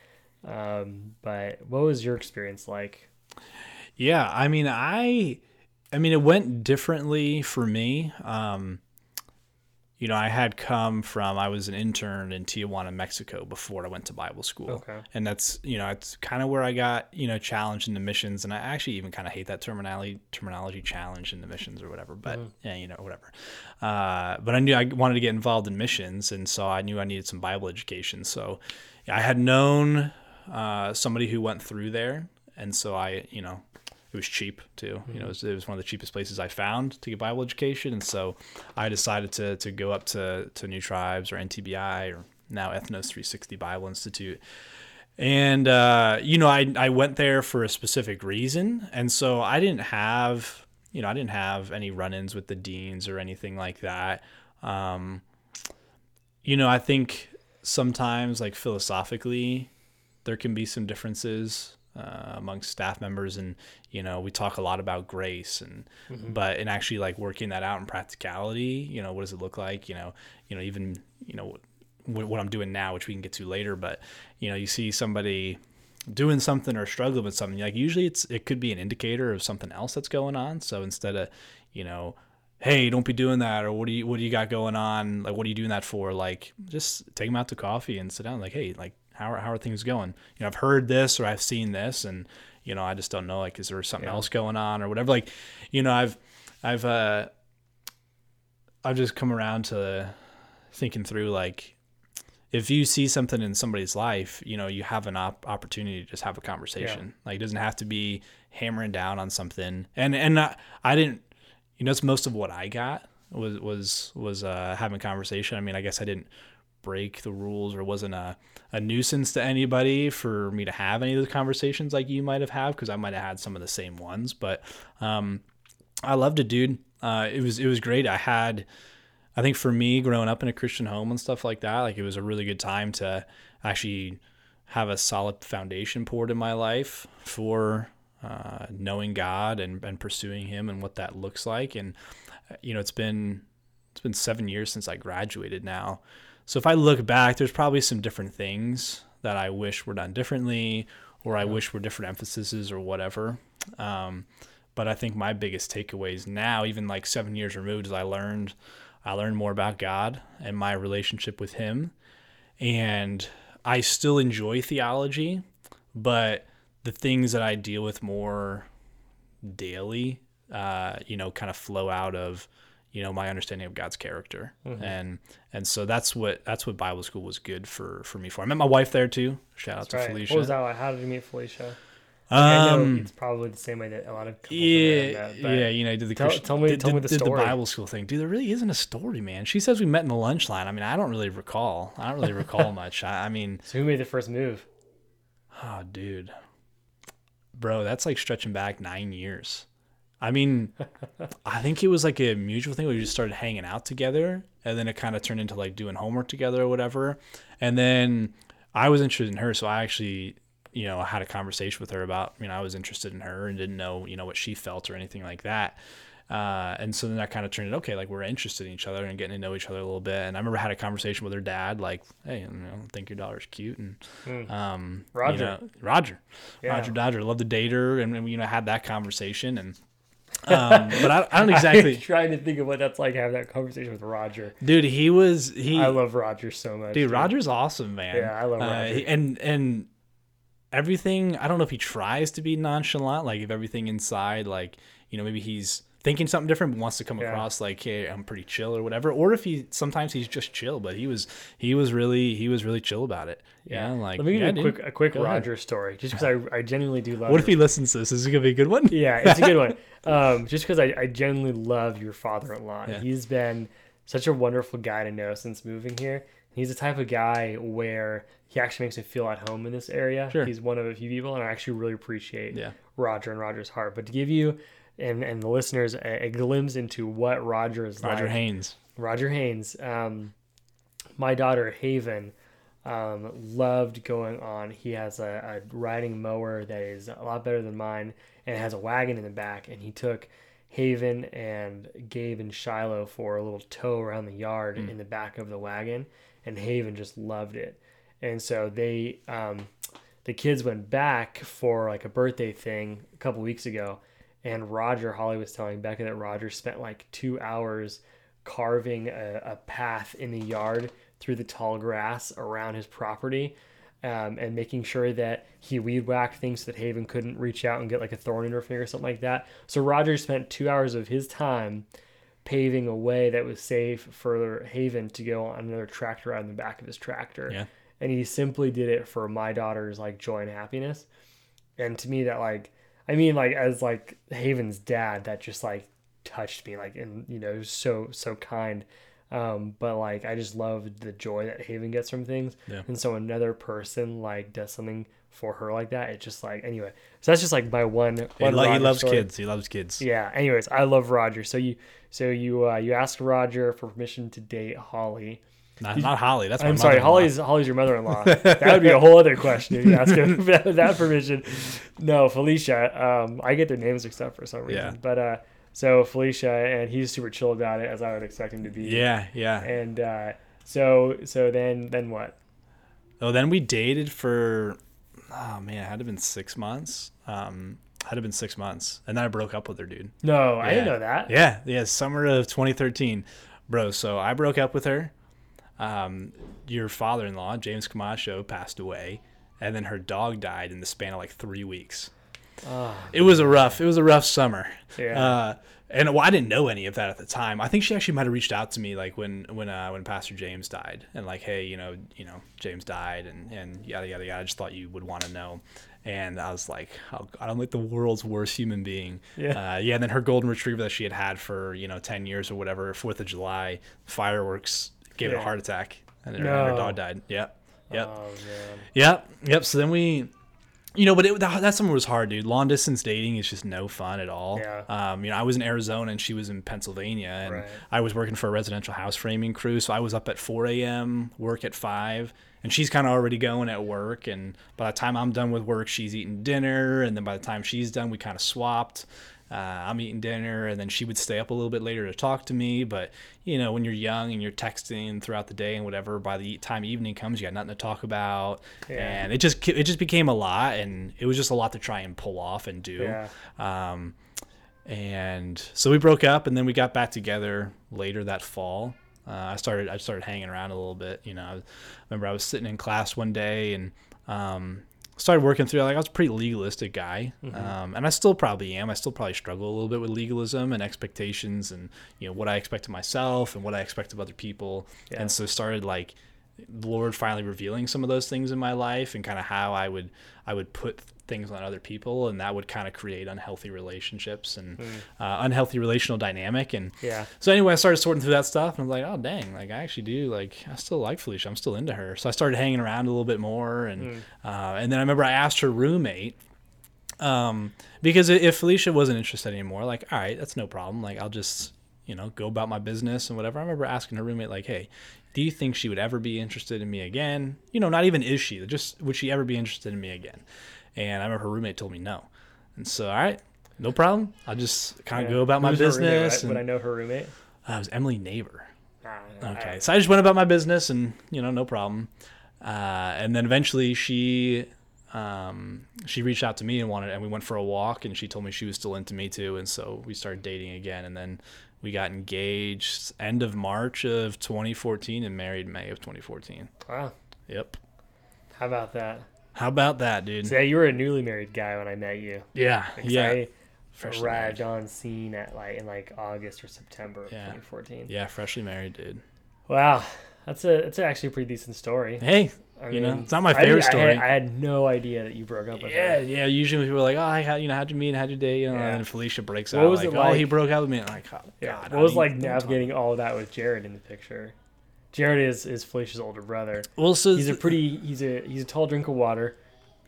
Um, but what was your experience like? Yeah, I mean, I, I mean, it went differently for me. Um, you know, I had come from I was an intern in Tijuana, Mexico, before I went to Bible school, Okay. and that's you know it's kind of where I got you know challenged in the missions, and I actually even kind of hate that terminology terminology challenge in the missions or whatever, but yeah, you know whatever. Uh, but I knew I wanted to get involved in missions, and so I knew I needed some Bible education. So I had known uh, somebody who went through there, and so I you know it was cheap too. You know, it was, it was one of the cheapest places I found to get Bible education, and so I decided to to go up to to New Tribes or NTBI or now Ethnos 360 Bible Institute. And uh, you know, I I went there for a specific reason, and so I didn't have you know I didn't have any run-ins with the deans or anything like that. Um, you know, I think sometimes like philosophically, there can be some differences uh, amongst staff members and you know we talk a lot about grace and but in actually like working that out in practicality you know what does it look like? You know you know even you know what, what i'm doing now which we can get to later but you know you see somebody doing something or struggling with something like usually it's it could be an indicator of something else that's going on. So instead of you know hey don't be doing that or what do you what do you got going on? Like what are you doing that for? Like just take them out to coffee and sit down like hey like how are, how are things going you know i've heard this or i've seen this and you know i just don't know like is there something Yeah. else going on or whatever like you know i've i've uh i've just come around to thinking through like if you see something in somebody's life, you know, you have an op- opportunity to just have a conversation. Yeah. Like it doesn't have to be hammering down on something. And and I, I didn't, you know, it's most of what I got was was was uh, having conversation. I mean, I guess I didn't break the rules or wasn't a, a nuisance to anybody for me to have any of those conversations like you might have had because I might have had some of the same ones. But um, I loved it, dude. Uh, it was it was great. I had I think for me, growing up in a Christian home and stuff like that, like it was a really good time to actually have a solid foundation poured in my life for uh, knowing God and, and pursuing Him and what that looks like. And uh, you know, it's been it's been seven years since I graduated now. So if I look back, there's probably some different things that I wish were done differently, or I wish were different emphases or whatever. Um, but I think my biggest takeaways now, even like seven years removed, is I learned I learned more about God and my relationship with Him. And I still enjoy theology, but the things that I deal with more daily, uh, you know, kind of flow out of, you know, my understanding of God's character. Mm-hmm. And and so that's what that's what Bible school was good for for me for. I met my wife there too. Shout that's out to right. Felicia. What was that like? How did you meet Felicia? Um, it's probably the same way that a lot of couples yeah, yeah. You know, did the tell, tell me, did, tell me the did story. the Bible school thing, dude. There really isn't a story, man. She says we met in the lunch line. I mean, I don't really recall. I don't really recall much. I, I mean, so who made the first move? Oh, dude, bro, that's like stretching back nine years. I mean, I think it was like a mutual thing. Where we just started hanging out together, and then it kind of turned into like doing homework together or whatever. And then I was interested in her, so I actually you know, had a conversation with her about, you know, I was interested in her and didn't know, you know, what she felt or anything like that. Uh, and so then that kind of turned it, okay, like we're interested in each other and getting to know each other a little bit. And I remember I had a conversation with her dad, like, hey, you know, I think your daughter's cute. And, mm. um, Roger, you know, Roger, yeah. Roger Dodger, love to date her. And, and, you know, had that conversation and, um, but I, I don't exactly. I'm trying to think of what that's like having that conversation with Roger. Dude, he was he. I love Roger so much. Dude, dude. Roger's awesome, man. Yeah, I love uh, Roger. Uh, and and everything i don't know if he tries to be nonchalant like if everything inside like you know maybe he's thinking something different but wants to come yeah. across like hey i'm pretty chill or whatever or if he sometimes he's just chill but he was he was really he was really chill about it yeah, yeah like let me give yeah, you a quick a quick roger ahead. story just because I, I genuinely do love what if he listens to this is it gonna be a good one yeah it's a good one um just because I, I genuinely love your father-in-law he's been such a wonderful guy to know since moving here He's the type of guy where he actually makes me feel at home in this area. Sure. He's one of a few people, and I actually really appreciate yeah. Roger and Roger's heart. But to give you and and the listeners a, a glimpse into what Roger is Roger like, Haynes. Roger Haynes. Um, my daughter Haven um, loved going on. He has a, a riding mower that is a lot better than mine, and has a wagon in the back. And he took Haven and Gabe and Shiloh for a little tow around the yard mm. in the back of the wagon and Haven just loved it. And so they, um, the kids went back for like a birthday thing a couple weeks ago, and Roger Holly was telling Becca that Roger spent like two hours carving a, a path in the yard through the tall grass around his property. Um, and making sure that he weed whacked things so that Haven couldn't reach out and get like a thorn in her finger or something like that. So Roger spent two hours of his time paving a way that was safe for Haven to go on another tractor ride in the back of his tractor. Yeah. And he simply did it for my daughter's like joy and happiness. And to me that like I mean like as like Haven's dad that just like touched me like and you know so so kind. Um, but like I just love the joy that Haven gets from things. Yeah. And so another person like does something for her like that. It's just like anyway. So that's just like my one. one he, lo- he loves story. kids. He loves kids. Yeah. Anyways, I love Roger. So you so you uh, you asked Roger for permission to date Holly. Not, not Holly. That's I'm sorry. Holly's Holly's your mother-in-law. that would be a whole other question if you ask him that, that permission. No, Felicia. Um, I get their names mixed up for some reason. Yeah. But uh, so Felicia, and he's super chill about it, as I would expect him to be. Yeah, yeah. And uh, so so then then what? Oh, then we dated for oh man, it had to have been six months. Um, had to have been six months, and then I broke up with her, dude. No, yeah. I didn't know that. Yeah, yeah, summer of 2013, bro. So I broke up with her. Um, your father-in-law, James Camacho, passed away, and then her dog died in the span of like three weeks. Oh, it was a rough, it was a rough summer. Yeah. Uh, and well, I didn't know any of that at the time. I think she actually might have reached out to me like when when uh, when Pastor James died, and like, hey, you know, you know, James died, and and yada yada yada. I just thought you would want to know, and I was like, oh God, I'm like the world's worst human being. Yeah. uh, yeah. And then her golden retriever that she had had for you know ten years or whatever, Fourth of July fireworks gave it a heart attack, and her, and her dog died. Yep, yep. Oh. Yep, yep. So then we, you know, but it, that, that summer was hard, dude. Long distance dating is just no fun at all. Yeah. Um, you know, I was in Arizona and she was in Pennsylvania, and Right. I was working for a residential house framing crew, so I was up at 4 a.m., work at five, and she's kind of already going at work. And by the time I'm done with work, she's eating dinner, and then by the time she's done, we kind of swapped. Uh, I'm eating dinner, and then she would stay up a little bit later to talk to me. But you know, when you're young and you're texting throughout the day and whatever, by the time evening comes, you got nothing to talk about, Yeah. and it just it just became a lot, and it was just a lot to try and pull off and do. Yeah. Um, and so we broke up, and then we got back together later that fall. Uh, I started I started hanging around a little bit. You know, I remember I was sitting in class one day and um, started working through. Like I was a pretty legalistic guy, um, and I still probably am. I still probably struggle a little bit with legalism and expectations, and you know what I expect of myself and what I expect of other people. Yeah. And so started like the Lord finally revealing some of those things in my life and kind of how I would I would put things on other people and that would kind of create unhealthy relationships and uh, unhealthy relational dynamic and Yeah. so anyway I started sorting through that stuff and I was like oh dang like I actually do like I still like Felicia I'm still into her so I started hanging around a little bit more and uh, and then I remember I asked her roommate um, because if Felicia wasn't interested anymore, like, all right, that's no problem. Like, I'll just, you know, go about my business and whatever. I remember asking her roommate, like, hey, do you think she would ever be interested in me again? You know, not even is she, just would she ever be interested in me again? And I remember her roommate told me no. And so, all right, no problem. I'll just kind of Yeah. go about my Who's her roommate? business. Would I- I know her roommate? uh, it was Emily Neighbor. Nah, Okay, so I just went about my business, and you know, no problem. Uh, and then eventually, she um, she reached out to me and wanted, and we went for a walk, and she told me she was still into me too, and so we started dating again, and then we got engaged end of March of 2014 and married May of 2014. Wow. Yep. How about that? How about that, dude? So yeah, you were a newly married guy when I met you. Yeah, yeah, I freshly arrived married. on scene at like in like August or September of Yeah. 2014. yeah, freshly married, dude. Wow, that's a that's actually a pretty decent story. Hey, I you know, it's not my favorite I story. had, I had no idea that you broke up with Yeah, her. yeah. Usually people are like, "Oh, I had, you know, how'd you meet? And how'd you date?" You know, Yeah. and then Felicia breaks What out was like, it "Oh, he broke up with me." I'm like, oh, Yeah. God, what was like navigating all of that with Jared in the picture? Jared is is Felicia's older brother. Well, so He's a pretty he's a he's a tall drink of water.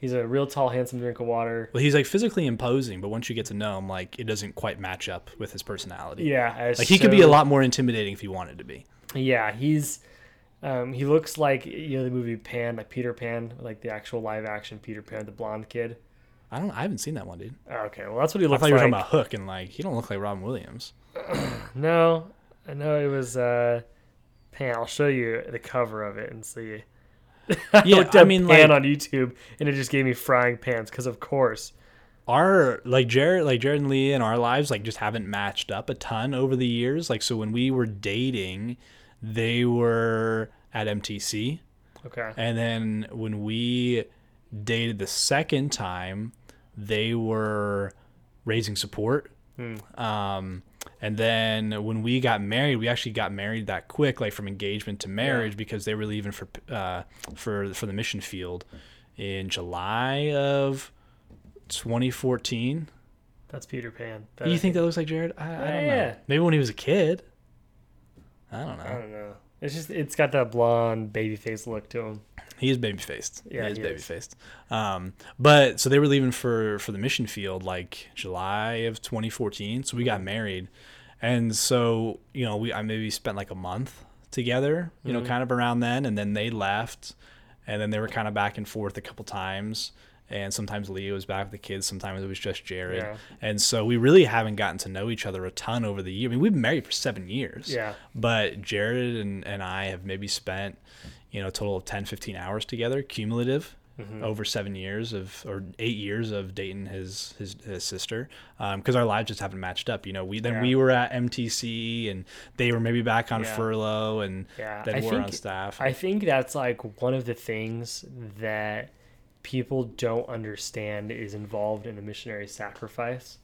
He's a real tall, handsome drink of water. well, he's like physically imposing, but once you get to know him, like it doesn't quite match up with his personality. Yeah, like he could be a lot more intimidating if he wanted to be. Yeah, he's um, he looks like you know the movie Pan, like Peter Pan, like the actual live action Peter Pan, the blonde kid. I don't. I haven't seen that one, dude. Okay, well that's what he I looks thought you were like. talking about Hook, and like he don't look like Robin Williams. No, I know it was uh, Pan. I'll show you the cover of it and see. I Yeah, looked I mean, Pan like- on YouTube, and it just gave me frying pans because, of course, Our like Jared, like Jared and Lee in our lives, like just haven't matched up a ton over the years. Like so, when we were dating, they were at MTC. okay, And then when we dated the second time, they were raising support. Hmm. Um, and then when we got married, we actually got married that quick, like from engagement to marriage, because they were leaving for uh, for for the mission field in July of 2014. that's Peter Pan. Do you think that looks like Jared? I, I don't know. Yeah. Maybe when he was a kid. I don't know. I don't know. It's just it's got that blonde baby face look to him. He is baby faced. Yeah, he is he baby is. faced. Um, but so they were leaving for for the mission field like July of 2014. So we got Mm-hmm. married, and so you know we I maybe spent like a month together. You know, Mhm. kind of around then, and then they left, and then they were kind of back and forth a couple times. And sometimes Leo was back with the kids. Sometimes it was just Jared. Yeah. And so we really haven't gotten to know each other a ton over the year. I mean, we've been married for seven years Yeah, but jared and, and i have maybe spent you know a total of 10 15 hours together cumulative Mm-hmm. over seven years of or eight years of dating his his, his sister because our lives just haven't matched up you know we then Yeah. we were at mtc and they were maybe back on Yeah. furlough and yeah. then I we're think on staff I think that's like one of the things that people don't understand is involved in a missionary sacrifice.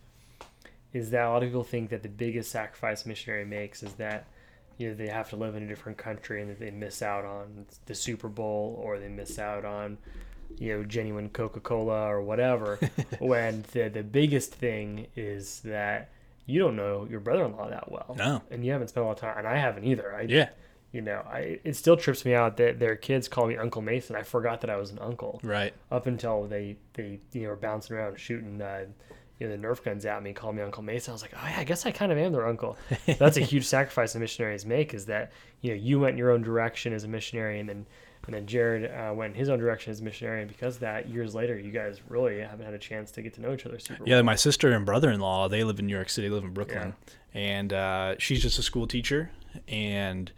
is that a lot of people think that the biggest sacrifice missionary makes is that you know they have to live in a different country and they miss out on the Super Bowl or they miss out on you know genuine Coca-Cola or whatever when the the biggest thing is that you don't know your brother-in-law that well No. and you haven't spent a lot of time and I haven't either I Yeah. you know I it still trips me out that their kids call me Uncle Mason I forgot that I was an uncle Right. up until they they you know were bouncing around shooting uh, you know the Nerf guns at me, called me Uncle Mason. I was like, oh yeah, I guess I kind of am their uncle. That's a huge sacrifice the missionaries make. Is that you know you went your own direction as a missionary, and then and then Jared uh, went his own direction as a missionary, and because of that, years later, you guys really haven't had a chance to get to know each other super Yeah, well. my sister and brother-in-law, they live in New York City, they live in Brooklyn, and uh, she's just a school teacher, and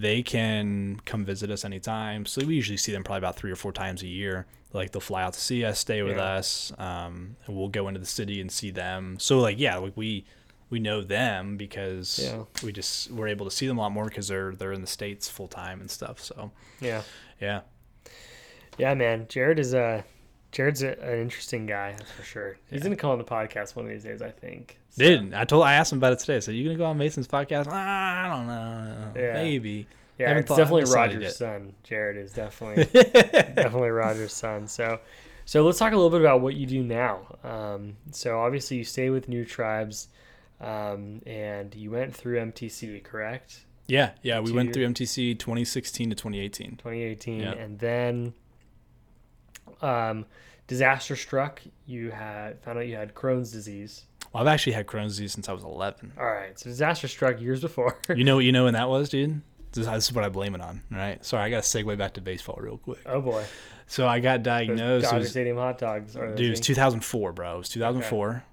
they can come visit us anytime. So we usually see them probably about three or four times a year. Like they'll fly out to see us, stay with Yeah. us, um, and we'll go into the city and see them. So like yeah, like we we know them because Yeah. we just we're able to see them a lot more because they're they're in the states full time and stuff. So Yeah, yeah, yeah, man. Jared is a Jared's a, an interesting guy, that's for sure. He's gonna come on the podcast one of these days, I think. So, did I told I asked him about it today. So you gonna go on Mason's podcast? Ah, I don't know, Yeah. maybe. Yeah, it's definitely Roger's yet. son. Jared is definitely definitely Roger's son. So, so let's talk a little bit about what you do now. Um, so obviously you stay with New Tribes, um, and you went through MTC, correct? Yeah, yeah, we Two went through MTC 2016 to 2018. 2018, Yeah. and then um, disaster struck. You had found out you had Crohn's disease. Well, I've actually had Crohn's disease since I was 11. All right, so disaster struck years before. You know, what you know when that was, dude. This, this is what I blame it on. All right, sorry, I got to segue back to baseball real quick. oh boy, So I got diagnosed. Dodger was, Stadium hot dogs. Dude, it was 2004, bro. It was 2004.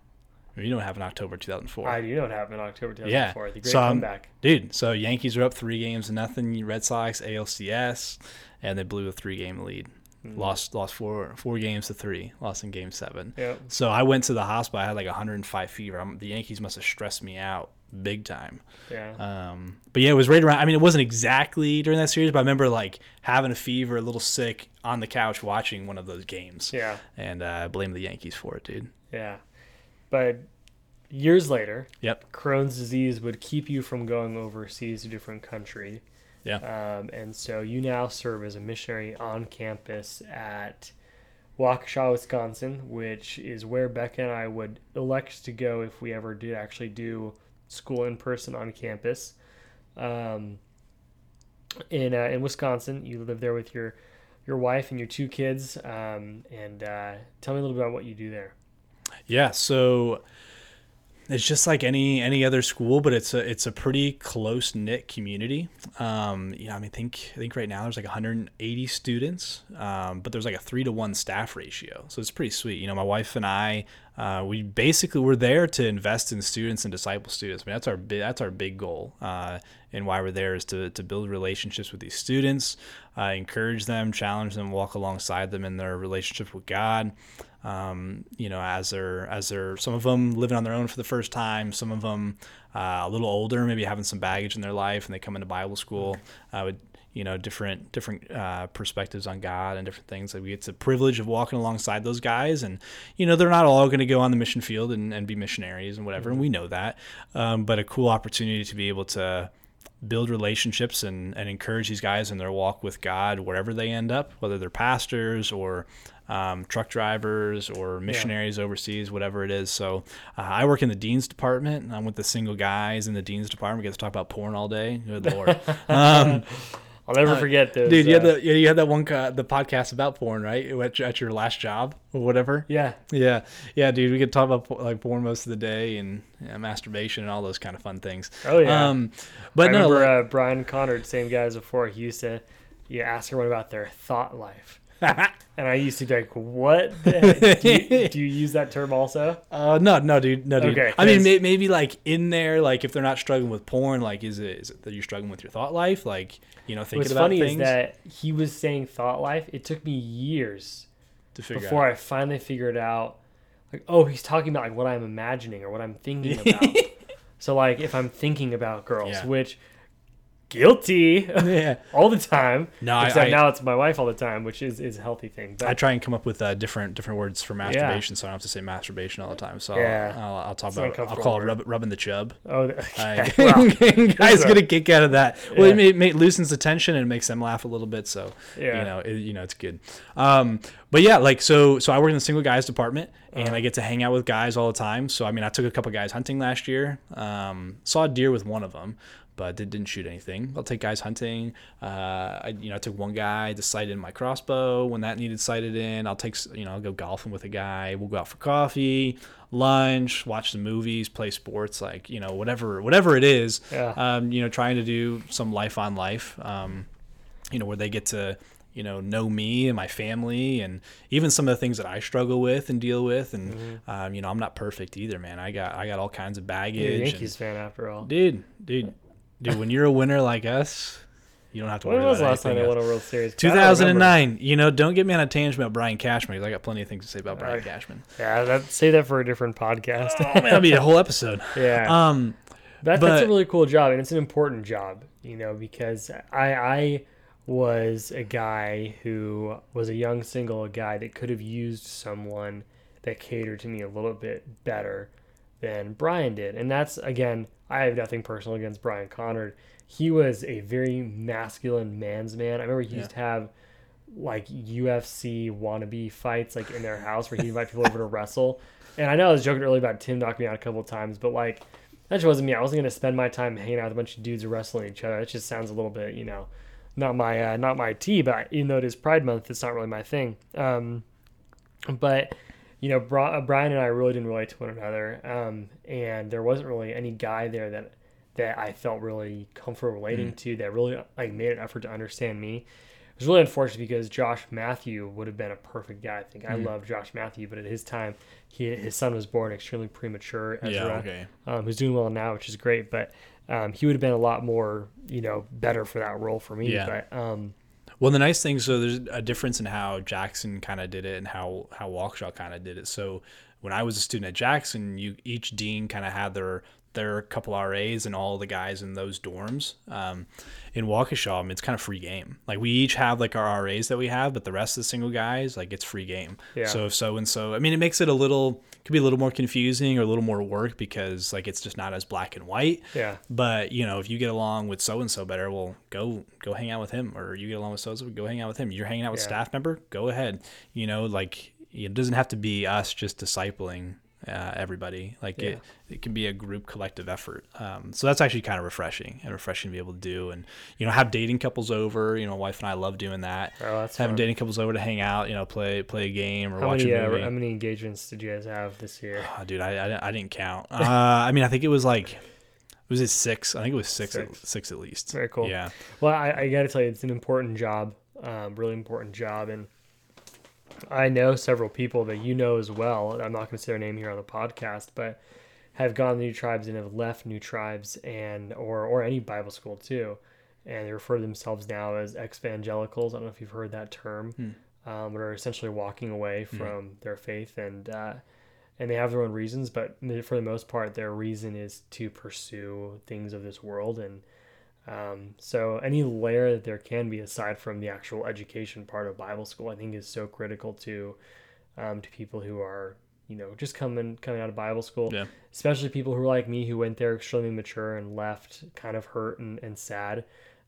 You know what happened in October 2004. I do know what happened in October Yeah. 2004. The great So, comeback. Dude, so Yankees were up three games to nothing. Red Sox, ALCS, and they blew a three-game lead. Mm. Lost lost four four games to three. Lost in game seven. Yep. So I went to the hospital. I had like 105 fever. I'm, the Yankees must have stressed me out big time. Yeah. Um, but yeah, it was right around. I mean, it wasn't exactly during that series, but I remember like having a fever, a little sick on the couch watching one of those games. yeah. And uh, I blame the Yankees for it, dude. Yeah. But years later, Yep. Crohn's disease would keep you from going overseas to a different country. Yeah. Um, and so you now serve as a missionary on campus at Waukesha, Wisconsin, which is where Becca and I would elect to go if we ever did actually do school in person on campus. Um, in uh, in Wisconsin, you live there with your your wife and your two kids. Um, and uh, tell me a little bit about what you do there. Yeah. So it's just like any any other school, but it's a it's a pretty close knit community. Um, you know, I mean, think I think right now there's like 180 students, um, but there's like a three to one staff ratio, so it's pretty sweet. You know, my wife and I, uh, we basically we're there to invest in students and disciple students. I mean, that's our that's our big goal, uh, and why we're there is to to build relationships with these students, uh, encourage them, challenge them, walk alongside them in their relationship with God um, you know, as they're as they're some of them living on their own for the first time, some of them uh, a little older, maybe having some baggage in their life, and they come into Bible school uh, with you know different different uh, perspectives on God and different things. Like we get the privilege of walking alongside those guys, and you know they're not all going to go on the mission field and, and be missionaries and whatever, and we know that, um, but a cool opportunity to be able to build relationships and, and encourage these guys in their walk with God wherever they end up, whether they're pastors or um, truck drivers or missionaries overseas, whatever it is. So uh, I work in the dean's department. And I'm with the single guys in the dean's department. We get to talk about porn all day. Good lord, um, I'll never forget those. dude! You had uh, the you had that one co- the podcast about porn, right? At, your- at your last job or whatever. yeah, Yeah, yeah, dude. We could talk about like porn most of the day and yeah, masturbation and all those kind of fun things. Oh, yeah. Um, but I no, remember like- uh, Brian Connard, same guy as before. He used to, you ask everyone about their thought life, and I used to be like, "What? Do, you, do you use that term also?" Uh, no, no, dude, no, dude. Okay, I mean, may, maybe like in there, like if they're not struggling with porn, like is it is it that you're struggling with your thought life, like you know, thinking What's about funny things is that he was saying thought life. It took me years to figure before out. I finally figured out, like, oh, he's talking about like what I'm imagining or what I'm thinking about. so like if I'm thinking about girls, Yeah. which guilty Yeah. all the time. No, except I- now it's my wife all the time, which is is a healthy thing. But I try and come up with uh, different different words for masturbation, so I don't have to say masturbation all the time. So Yeah. I'll, I'll, talk It's about I'll call it rub, rubbing the chub. oh, I, okay. Wow. guys get a kick out of that. Well, Yeah. it, may, it may- loosens the tension and it makes them laugh a little bit. So Yeah. you know, it, you know, it's good. Um, but yeah, like so, so I work in the single guys department, and Uh-huh. I get to hang out with guys all the time. So I mean, I took a couple guys hunting last year. Um, saw a deer with one of them. But did, didn't shoot anything. I'll take guys hunting. Uh, I, you know, I took one guy to sight in my crossbow when that needed sighted in. I'll take, you know, I'll go golfing with a guy. We'll go out for coffee, lunch, watch some movies, play sports, like you know, whatever, whatever it is Yeah. um, you know, trying to do some life on life, um, you know, where they get to, you know, know me and my family and even some of the things that I struggle with and deal with. And, Mm-hmm. um, you know, I'm not perfect either, man. I got, I got all kinds of You're a baggage. Yankees fan after all. dude, dude, dude, when you're a winner like us, you don't have to When worry was the about last time anything they won a World Series? 'Cause I don't remember. 2009. You know, don't get me on a tangent about Brian Cashman because I got plenty of things to say about Brian Uh, Cashman. Yeah, that, say that for a different podcast. Oh man, that'll be a whole episode. yeah. Um, That, that's a But- really cool job, and it's an important job, you know, because I I was a guy who was a young single guy that could have used someone that catered to me a little bit better than Brian did, and that's again, I have nothing personal against Brian Connard. He was a very masculine man's man. I remember he used to have like UFC wannabe fights like in their house where he'd invite people over to wrestle. And I know I was joking earlier about Tim knocking me out a couple of times, but like that just wasn't me. I wasn't gonna spend my time hanging out with a bunch of dudes wrestling each other. It just sounds a little bit, you know, not my uh, not my tea. But even though it is Pride Month, it's not really my thing. Um, but you know, uh, Brian and I really didn't relate to one another, um, and there wasn't really any guy there that that I felt really comfortable relating to that really like made an effort to understand me. It was really unfortunate because Josh Matthew would have been a perfect guy. I think I love Josh Matthew, but at his time, he his son was born extremely premature. Ezra, yeah, okay. um, who's doing well now, which is great. But um, he would have been a lot more, you know, better for that role for me. Yeah. But um, Well, the nice thing, so there's a difference in how Jackson kind of did it and how how Waukesha kind of did it. So when I was a student at Jackson, you each dean kind of had their their couple RAs and all the guys in those dorms. Um, in Waukesha, I mean, it's kind of free game. Like we each have like our RAs that we have, but the rest of the single guys, like it's free game. Yeah. So if so and so, I mean, it makes it a little could be a little more confusing or a little more work because like it's just not as black and white. yeah, But you know, if you get along with so and so better, well, go go hang out with him, or you get along with so and so, go hang out with him. You're hanging out with Yeah. staff member, go ahead. You know, like it doesn't have to be us just discipling uh, everybody. Like it, it can be a group collective effort. Um, so that's actually kind of refreshing and refreshing to be able to do. And you know, have dating couples over. You know, wife and I love doing that. Oh, that's Having fun. dating couples over to hang out. You know, play play a game or how watch many a uh, movie. how many engagements did you guys have this year? Oh, dude, I, I, didn't- I didn't count. Uh, I mean, I think it was like, was it six? I think it was six, Six. At, six at least. Very cool. Yeah. Well, I, I got to tell you, it's an important job, um, really important job, and I know several people that you know as well. I'm not going to say their name here on the podcast, but have gone to new tribes and have left new tribes and or or any Bible school too, and they refer to themselves now as ex-evangelicals. I don't know if you've heard that term, um, but are essentially walking away from their faith and. Uh, and they have their own reasons, but for the most part, their reason is to pursue things of this world and um, so any layer that there can be aside from the actual education part of Bible school, I think is so critical to um, to people who are you know just coming coming out of Bible school, Yeah. especially people who are like me who went there extremely mature and left kind of hurt and, and sad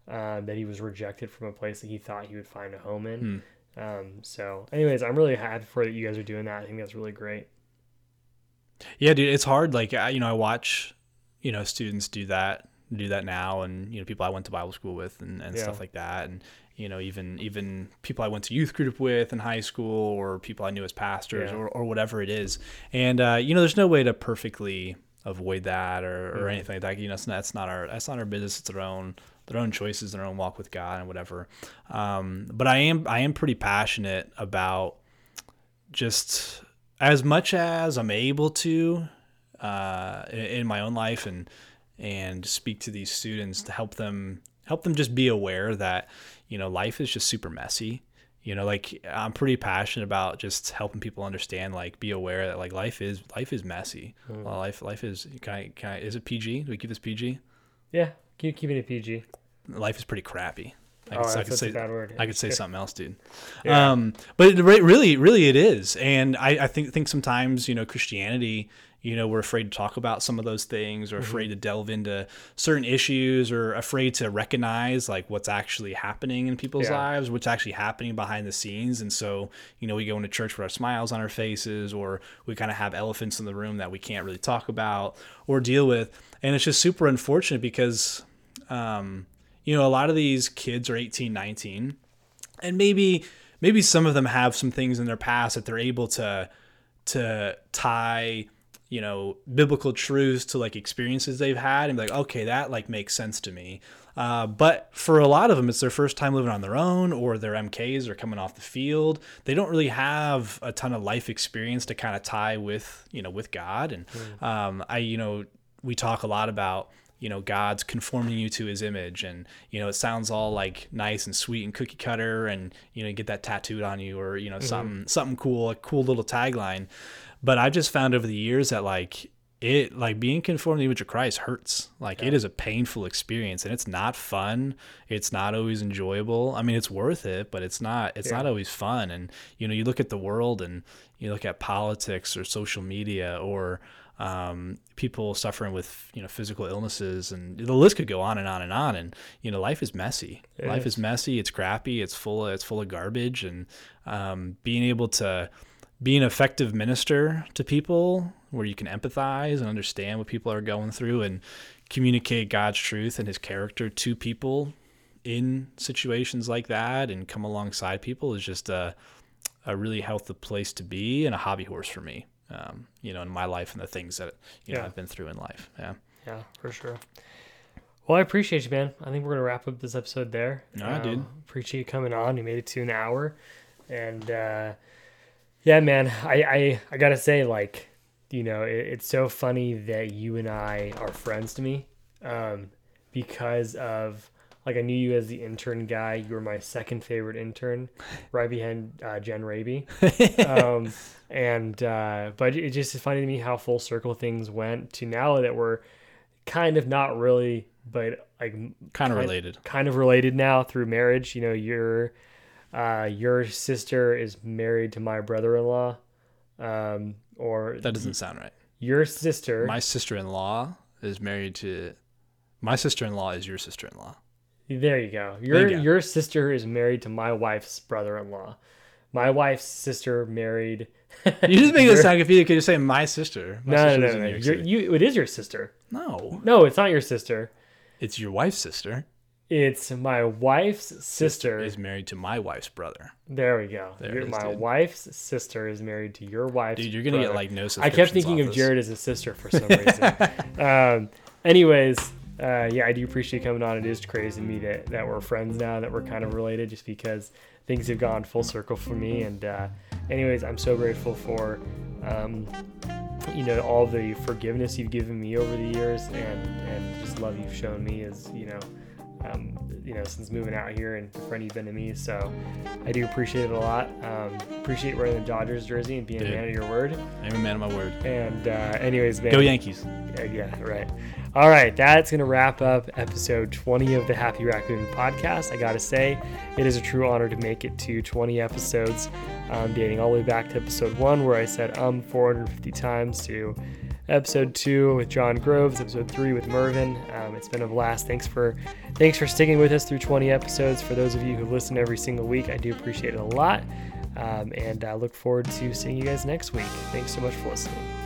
um, that he was rejected from a place that he thought he would find a home in. Um, so, anyways, I'm really happy for that you guys are doing that. I think that's really great. Yeah, dude, it's hard. Like, I, you know, I watch, you know, students do that, do that now, and you know, people I went to Bible school with, and, and Yeah. stuff like that, and you know, even even people I went to youth group with in high school, or people I knew as pastors, Yeah. or or whatever it is. And uh, you know, there's no way to perfectly avoid that or, or Mhm. anything like that. You know, it's not, that's not our that's not our business. It's their own their own choices, their own walk with God, and whatever. Um, but I am I am pretty passionate about just as much as I'm able to uh, in, in my own life and and speak to these students to help them help them just be aware that you know life is just super messy. You know, like I'm pretty passionate about just helping people understand, like, be aware that like life is life is messy. Mm. Well, life life is can I, can I, is it PG? Do we keep this PG? Yeah, keep keeping it PG. life is pretty crappy. I Oh, could, I that's could a say bad word. I could say something else, dude. Yeah. Um, but it, really, really, it is. And I, I think think sometimes you know Christianity, you know, we're afraid to talk about some of those things, or afraid to delve into certain issues, or afraid to recognize like what's actually happening in people's Yeah. lives, what's actually happening behind the scenes. And so, you know, we go into church with our smiles on our faces, or we kind of have elephants in the room that we can't really talk about or deal with. And it's just super unfortunate because, um, you know, a lot of these kids are 18, 19 and maybe maybe some of them have some things in their past that they're able to to tie you know biblical truths to like experiences they've had and be like okay that like makes sense to me. Uh, but for a lot of them it's their first time living on their own or their mks are coming off the field. They don't really have a ton of life experience to kind of tie with you know with god. And um, i you know we talk a lot about you know god's conforming you to his image. And you know it sounds all like nice and sweet and cookie cutter and you know you get that tattooed on you or you know something something cool a cool little tagline but i've just found over the years that like it like being conformed to the image of christ hurts. Like it is a painful experience and it's not fun. It's not always enjoyable. I mean it's worth it but it's not it's Yeah. not always fun. And you know you look at the world and you look at politics or social media or um, people suffering with you know physical illnesses and the list could go on and on and on. And you know life is messy. It life is. is. messy. It's crappy. It's full of it's full of garbage. And um, being able to be an effective minister to people where you can empathize and understand what people are going through and communicate God's truth and his character to people in situations like that and come alongside people is just a, a really healthy place to be and a hobby horse for me um, you know in my life and the things that you know Yeah. I've been through in life yeah Yeah, for sure. Well, I appreciate you, man. I think we're gonna wrap up this episode there. All right, dude. Appreciate you coming on. You made it to an hour, and uh, yeah, man. I, I I gotta say, like, you know, it, it's so funny that you and I are friends to me, um, because of like I knew you as the intern guy. You were my second favorite intern, right behind uh, Jen Raby. um, and uh, but it just is funny to me how full circle things went to now that we're kind of not really, but like kind of related kind of related now through marriage. You know, your uh, your sister is married to my brother-in-law, um, or that doesn't sound right your sister. my sister-in-law is married to my sister-in-law is your sister-in-law There you go. Your you go. your sister is married to my wife's brother-in-law. My wife's sister married. you just make this sound confusing because you're saying my sister my No, no, sister no, no. no. New York You're, City. you, it is your sister. no No, it's not your sister. it's your wife's sister It's my wife's sister. is married to my wife's brother there we go. There Your- it is, my dude. wife's sister is married to your wife's. dude you're gonna get like no I kept thinking of this. Jared as a sister for some reason. um, anyways, uh, yeah, I do appreciate coming on. It is crazy to me that, that we're friends now, that we're kind of related, just because things have gone full circle for me. And uh, anyways, I'm so grateful for um, you know all the forgiveness you've given me over the years, and and just love you've shown me as you know. Um, you know, since moving out here and the friend you've been to me, so I do appreciate it a lot. Um, appreciate wearing the Dodgers jersey and being Dude. a man of your word. I'm a man of my word And uh, anyways, man. go yankees Yeah, yeah, right. All right, that's going to wrap up episode 20 of the Happy Raccoon podcast. I got to say, it is a true honor to make it to 20 episodes, um, dating all the way back to episode one, where I said um 450 times, to episode two with John Groves, episode three with Mervin. Um, it's been a blast. Thanks for thanks for sticking with us through 20 episodes. For those of you who listen every single week, I do appreciate it a lot. Um, and I look forward to seeing you guys next week. Thanks so much for listening.